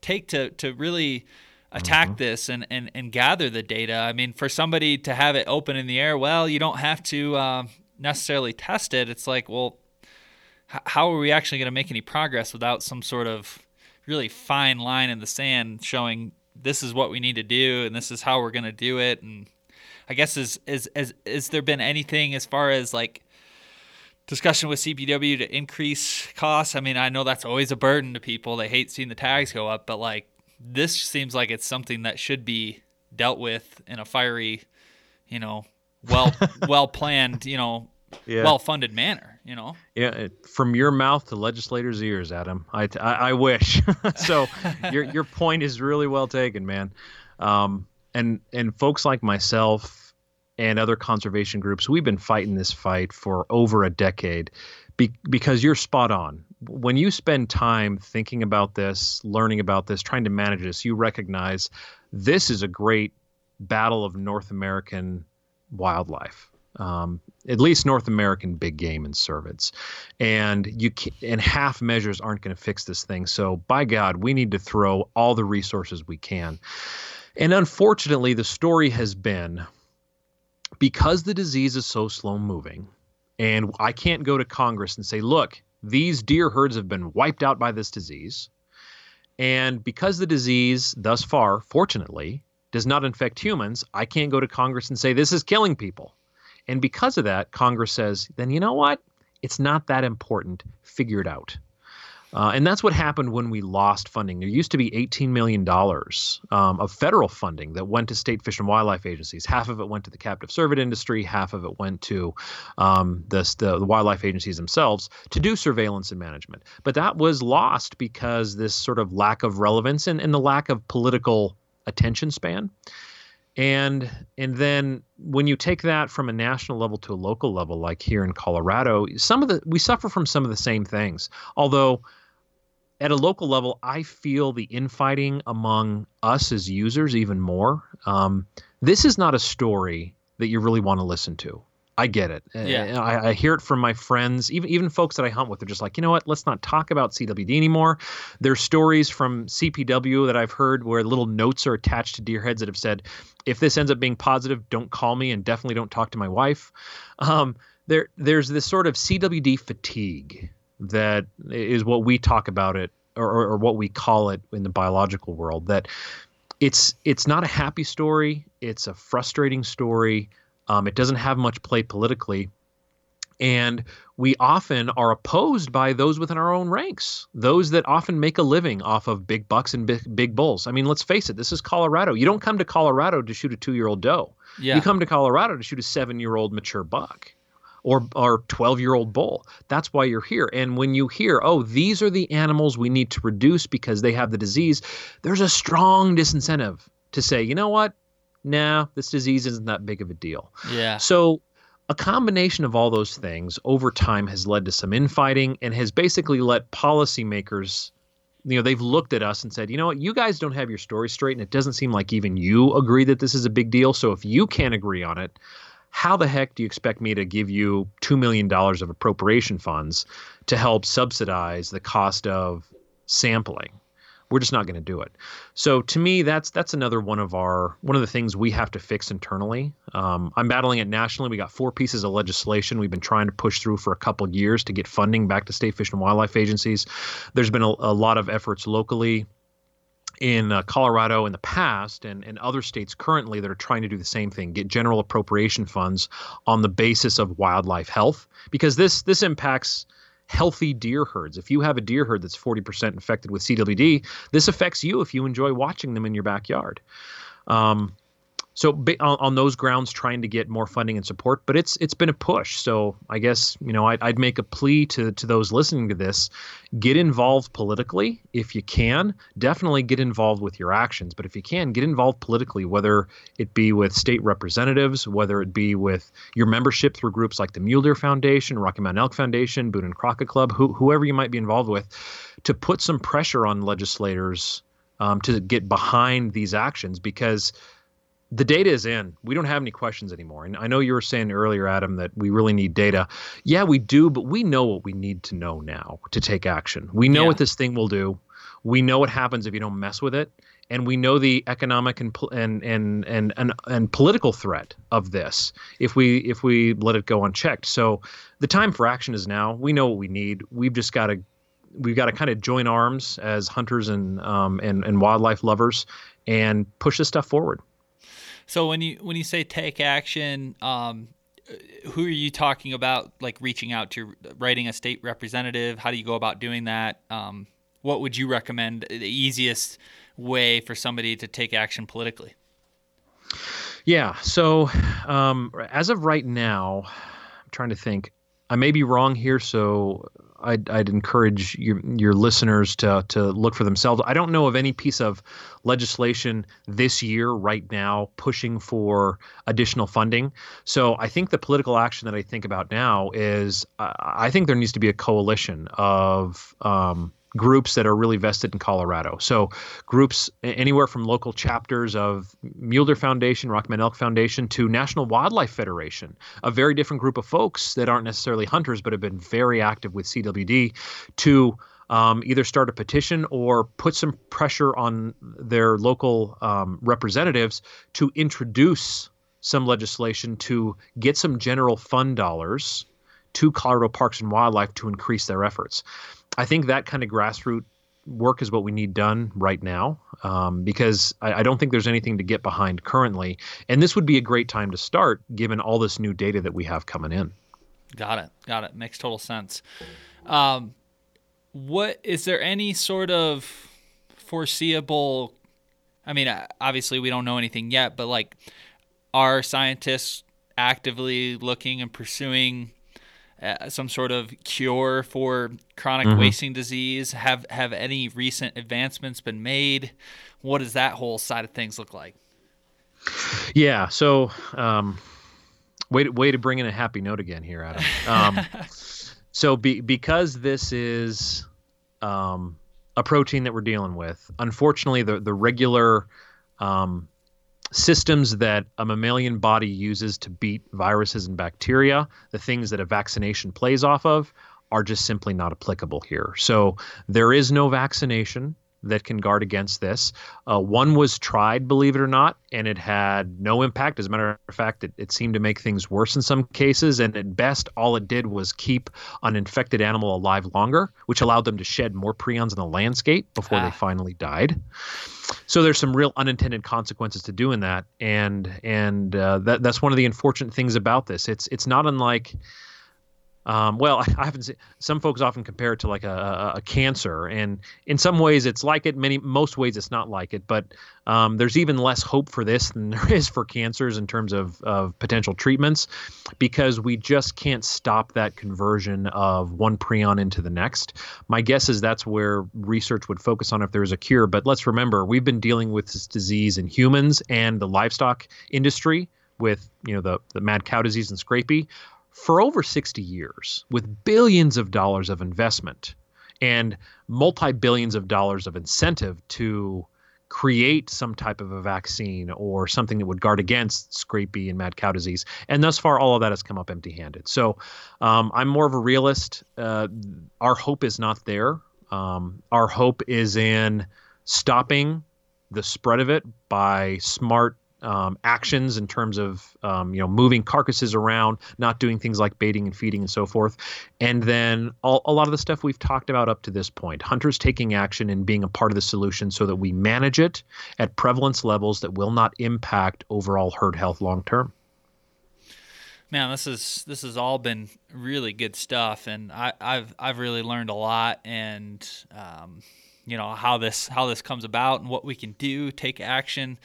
[SPEAKER 2] take to to really attack mm-hmm. this and, and, and gather the data. I mean, for somebody to have it open in the air, well, you don't have to uh, necessarily test it. It's like, well, h- how are we actually going to make any progress without some sort of really fine line in the sand showing this is what we need to do and this is how we're going to do it? And I guess is is is is there been anything as far as like discussion with CPW to increase costs? I mean, I know that's always a burden to people. They hate seeing the tags go up, but like this seems like it's something that should be dealt with in a fiery, you know, well well planned, you know, yeah. well funded manner. You know.
[SPEAKER 3] Yeah, from your mouth to legislators' ears, Adam. I, I, I wish. so your your point is really well taken, man. Um, and and folks like myself and other conservation groups, we've been fighting this fight for over a decade, be, because you're spot on when you spend time thinking about this, learning about this, trying to manage this, you recognize this is a great battle of North American wildlife. Um, at least North American big game and cervids, and you can, and half measures aren't going to fix this thing. So by God, we need to throw all the resources we can. And unfortunately, the story has been because the disease is so slow moving, and I can't go to Congress and say, look, these deer herds have been wiped out by this disease. And because the disease, thus far, fortunately, does not infect humans, I can't go to Congress and say this is killing people. And because of that, Congress says, then you know what? It's not that important. Figure it out. Uh, and that's what happened when we lost funding. There used to be $18 million um, of federal funding that went to state fish and wildlife agencies. Half of it went to the captive cervid industry, half of it went to um, the, the, the wildlife agencies themselves to do surveillance and management. But that was lost because this sort of lack of relevance and, and the lack of political attention span. And and then when you take that from a national level to a local level, like here in Colorado, some of the we suffer from some of the same things. Although at a local level, I feel the infighting among us as users even more. Um, this is not a story that you really want to listen to. I get it.
[SPEAKER 2] Yeah.
[SPEAKER 3] I, I, hear it from my friends, even even folks that I hunt with. They're just like, you know what? Let's not talk about CWD anymore. There's stories from CPW that I've heard where little notes are attached to deer heads that have said, if this ends up being positive, don't call me and definitely don't talk to my wife. Um, there, there's this sort of CWD fatigue that is what we talk about it or, or, what we call it in the biological world that it's it's not a happy story. It's a frustrating story. Um, it doesn't have much play politically. And we often are opposed by those within our own ranks those that often make a living off of big bucks and big, big bulls. I mean let's face it this is colorado. You don't come to colorado to shoot a two year old doe.
[SPEAKER 2] Yeah.
[SPEAKER 3] you come to colorado to shoot a seven year old mature buck or our 12 year old bull. That's why you're here. And when you hear, oh, these are the animals we need to reduce because they have the disease, there's a strong disincentive to say, you know what? Nah, this disease isn't that big of a deal.
[SPEAKER 2] Yeah.
[SPEAKER 3] So a combination of all those things over time has led to some infighting and has basically let policymakers you know they've looked at us and said you know what you guys don't have your story straight and it doesn't seem like even you agree that this is a big deal so if you can't agree on it how the heck do you expect me to give you $2 million of appropriation funds to help subsidize the cost of sampling we're just not going to do it. So to me, that's that's another one of our one of the things we have to fix internally. Um, I'm battling it nationally. We got four pieces of legislation we've been trying to push through for a couple years to get funding back to state fish and wildlife agencies. There's been a, a lot of efforts locally in uh, Colorado in the past and, and other states currently that are trying to do the same thing, get general appropriation funds on the basis of wildlife health, because this this impacts healthy deer herds. If you have a deer herd that's 40% infected with CWD, this affects you if you enjoy watching them in your backyard. Um, so on, on, those grounds, trying to get more funding and support, but it's it's been a push. So I guess you know I'd, I'd make a plea to to those listening to this: get involved politically if you can. Definitely get involved with your actions, but if you can, get involved politically, whether it be with state representatives, whether it be with your membership through groups like the Mule Deer Foundation, Rocky Mountain Elk Foundation, Boone and Crockett Club, who, whoever you might be involved with, to put some pressure on legislators um, to get behind these actions because the data is in. We don't have any questions anymore. And I know you were saying earlier, Adam, that we really need data. Yeah, we do, but we know what we need to know now to take action. We know yeah. what this thing will do. We know what happens if you don't mess with it, and we know the economic and and and and and, and political threat of this if we if we let it go unchecked. So the time for action is now. We know what we need. We've just got to we've got to kind of join arms as hunters and um, and and wildlife lovers and push this stuff forward.
[SPEAKER 2] So when you when you say take action, um, who are you talking about? Like reaching out to writing a state representative? How do you go about doing that? Um, what would you recommend the easiest way for somebody to take action politically?
[SPEAKER 3] Yeah. So um, as of right now, I'm trying to think. I may be wrong here, so I'd, I'd encourage your, your listeners to, to look for themselves. I don't know of any piece of legislation this year, right now, pushing for additional funding. So I think the political action that I think about now is I think there needs to be a coalition of um, groups that are really vested in Colorado. So groups anywhere from local chapters of Mule Deer Foundation, Rocky Mountain Elk Foundation to National Wildlife Federation, a very different group of folks that aren't necessarily hunters but have been very active with CWD to um, either start a petition or put some pressure on their local um, representatives to introduce some legislation to get some general fund dollars to Colorado Parks and Wildlife to increase their efforts. I think that kind of grassroots work is what we need done right now um, because I, I, don't think there's anything to get behind currently. And this would be a great time to start given all this new data that we have coming in.
[SPEAKER 2] Got it. Got it. Makes total sense. Um, what is there any sort of foreseeable? I mean, obviously we don't know anything yet, but like, are scientists actively looking and pursuing uh, some sort of cure for chronic mm-hmm. wasting disease? Have have any recent advancements been made? What does that whole side of things look like?
[SPEAKER 3] Yeah. So, um, way to, way to bring in a happy note again here, Adam. Um, so, be, because this is um, a protein that we're dealing with, unfortunately, the the regular um, systems that a mammalian body uses to beat viruses and bacteria, the things that a vaccination plays off of, are just simply not applicable here. So there is no vaccination that can guard against this. Uh, one was tried, believe it or not, and it had no impact. As a matter of fact, it, it seemed to make things worse in some cases. And at best, all it did was keep an infected animal alive longer, which allowed them to shed more prions in the landscape before ah. they finally died. So there's some real unintended consequences to doing that, and and uh, that that's one of the unfortunate things about this. It's it's not unlike um, well, I haven't seen some folks often compare it to like a, a, cancer, and in some ways it's like it. Many most ways it's not like it, but um, there's even less hope for this than there is for cancers in terms of of potential treatments, because we just can't stop that conversion of one prion into the next. My guess is that's where research would focus on if there was a cure. But let's remember, we've been dealing with this disease in humans and the livestock industry with you know the the mad cow disease and scrapie for over 60 years with billions of dollars of investment and multi billions of dollars of incentive to create some type of a vaccine or something that would guard against scrapie and mad cow disease. And thus far, all of that has come up empty handed. So um, I'm more of a realist. Uh, our hope is not there. Um, our hope is in stopping the spread of it by smart um, actions in terms of um, you know moving carcasses around, not doing things like baiting and feeding and so forth, and then all, a lot of the stuff we've talked about up to this point. Hunters taking action and being a part of the solution so that we manage it at prevalence levels that will not impact overall herd health long term.
[SPEAKER 2] Man, this is this has all been really good stuff, and I, have I've really learned a lot, and um, you know how this how this comes about and what we can do take action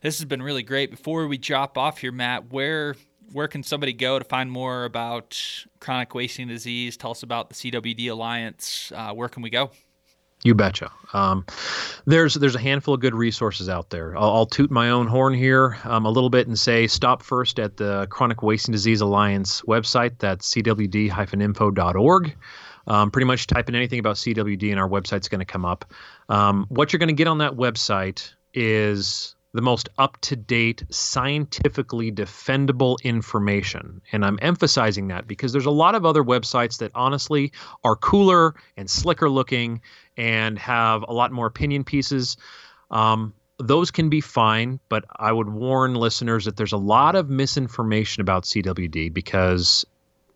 [SPEAKER 2] this has been really great before we drop off here matt where where can somebody go to find more about chronic wasting disease tell us about the cwd alliance uh, where can we go
[SPEAKER 3] you betcha. Um, there's there's a handful of good resources out there. I'll, I'll toot my own horn here um, a little bit and say stop first at the Chronic Wasting Disease Alliance website. That's cwd-info.org. Um, pretty much type in anything about CWD and our website's going to come up. Um, what you're going to get on that website is the most up to date, scientifically defendable information. And I'm emphasizing that because there's a lot of other websites that honestly are cooler and slicker looking and have a lot more opinion pieces. Um, those can be fine, but I would warn listeners that there's a lot of misinformation about CWD because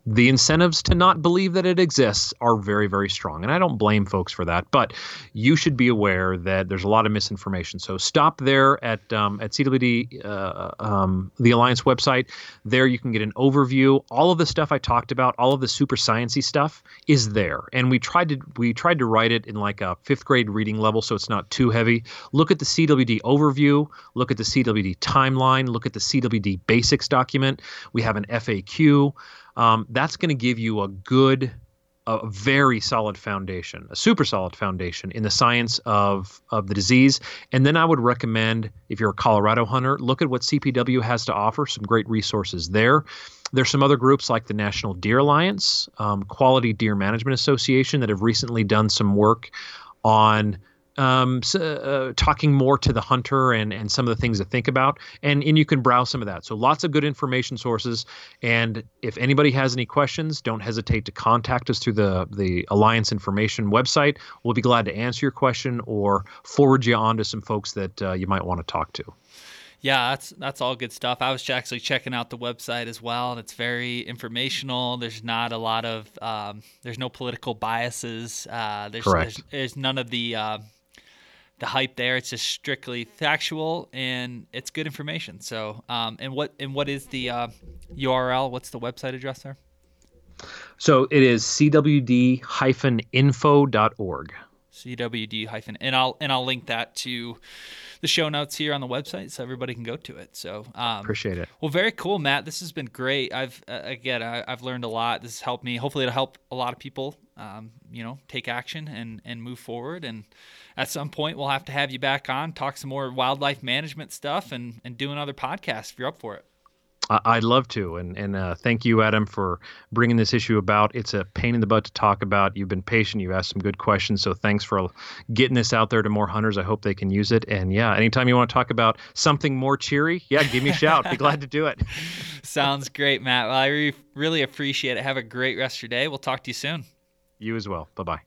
[SPEAKER 3] the incentives to not believe that it exists are very, very strong. And I don't blame folks for that, but you should be aware that there's a lot of misinformation. So stop there at um, at CWD, uh, um, the Alliance website. There you can get an overview. All of the stuff I talked about, all of the super sciency stuff is there. And we tried to we tried to write it in like a fifth grade reading level, so it's not too heavy. Look at the CWD overview. Look at the CWD timeline. Look at the CWD basics document. We have an FAQ um, that's going to give you a good a very solid foundation, a super solid foundation in the science of of the disease. And then I would recommend, if you're a Colorado hunter, look at what CPW has to offer. Some great resources there. There's some other groups like the National Deer Alliance, um, Quality Deer Management Association that have recently done some work on um, so, uh, talking more to the hunter and, and some of the things to think about. And, and you can browse some of that. So lots of good information sources. And if anybody has any questions, don't hesitate to contact us through the, the Alliance Information website. We'll be glad to answer your question or forward you on to some folks that uh, you might want to talk to.
[SPEAKER 2] Yeah, that's that's all good stuff. I was actually checking out the website as well, and it's very informational. There's not a lot of um, there's no political biases. Uh, there's,
[SPEAKER 3] Correct.
[SPEAKER 2] There's, there's, none of the uh, the hype there. It's just strictly factual and it's good information. So, um, and what and what is the uh, URL? What's the website address there?
[SPEAKER 3] So it is cwd-info.org.
[SPEAKER 2] CWD hyphen, and I'll and I'll link that to the show notes here on the website so everybody can go to it. So
[SPEAKER 3] um, appreciate it.
[SPEAKER 2] Well, very cool, Matt. This has been great. I've uh, again I, have learned a lot. This has helped me. Hopefully, it'll help a lot of people. Um, you know, take action and and move forward. And at some point, we'll have to have you back on, talk some more wildlife management stuff, and and do another podcast if you're up for it.
[SPEAKER 3] I'd love to, and and uh, thank you, Adam, for bringing this issue about. It's a pain in the butt to talk about. You've been patient. You've asked some good questions, so thanks for getting this out there to more hunters. I hope they can use it. And yeah, anytime you want to talk about something more cheery, yeah, give me a shout. Be glad to do it.
[SPEAKER 2] Sounds great, Matt. Well, I re- really appreciate it. Have a great rest of your day. We'll talk to you soon.
[SPEAKER 3] You as well. Bye bye.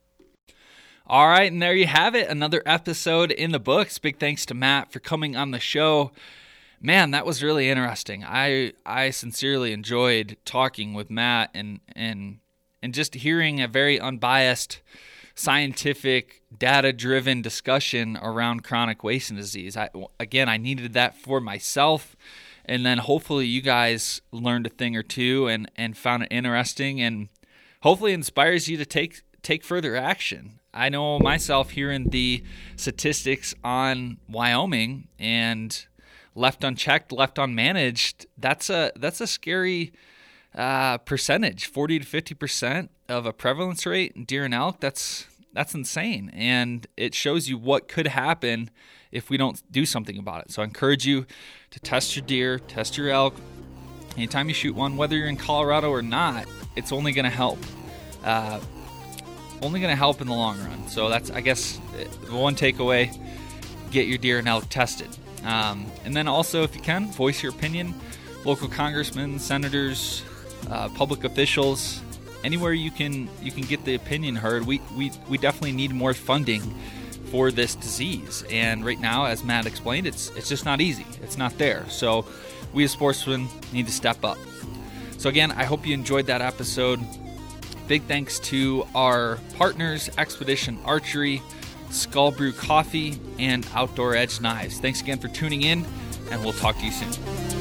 [SPEAKER 2] All right, and there you have it. Another episode in the books. Big thanks to Matt for coming on the show man, that was really interesting. I I sincerely enjoyed talking with Matt and and and just hearing a very unbiased scientific data driven discussion around chronic wasting disease. I again, I needed that for myself and then hopefully you guys learned a thing or two and and found it interesting and hopefully inspires you to take take further action. I know myself hearing the statistics on Wyoming and left unchecked, left unmanaged. That's a that's a scary uh, percentage. Forty to fifty percent of a prevalence rate in deer and elk. That's that's insane, and it shows you what could happen if we don't do something about it. So I encourage you to test your deer, test your elk. Anytime you shoot one, whether you're in Colorado or not, it's only going to help. Uh, only going to help in the long run. So that's, I guess, the one takeaway: get your deer and elk tested. Um, and then also, if you can, voice your opinion. Local congressmen, senators, uh, public officials, anywhere you can you can get the opinion heard. We we we definitely need more funding for this disease. And right now, as Matt explained, it's it's just not easy. It's not there. So we as sportsmen need to step up. So again, I hope you enjoyed that episode. Big thanks to our partners, Expedition Archery, Skull Brew Coffee, and Outdoor Edge Knives. Thanks again for tuning in, and we'll talk to you soon.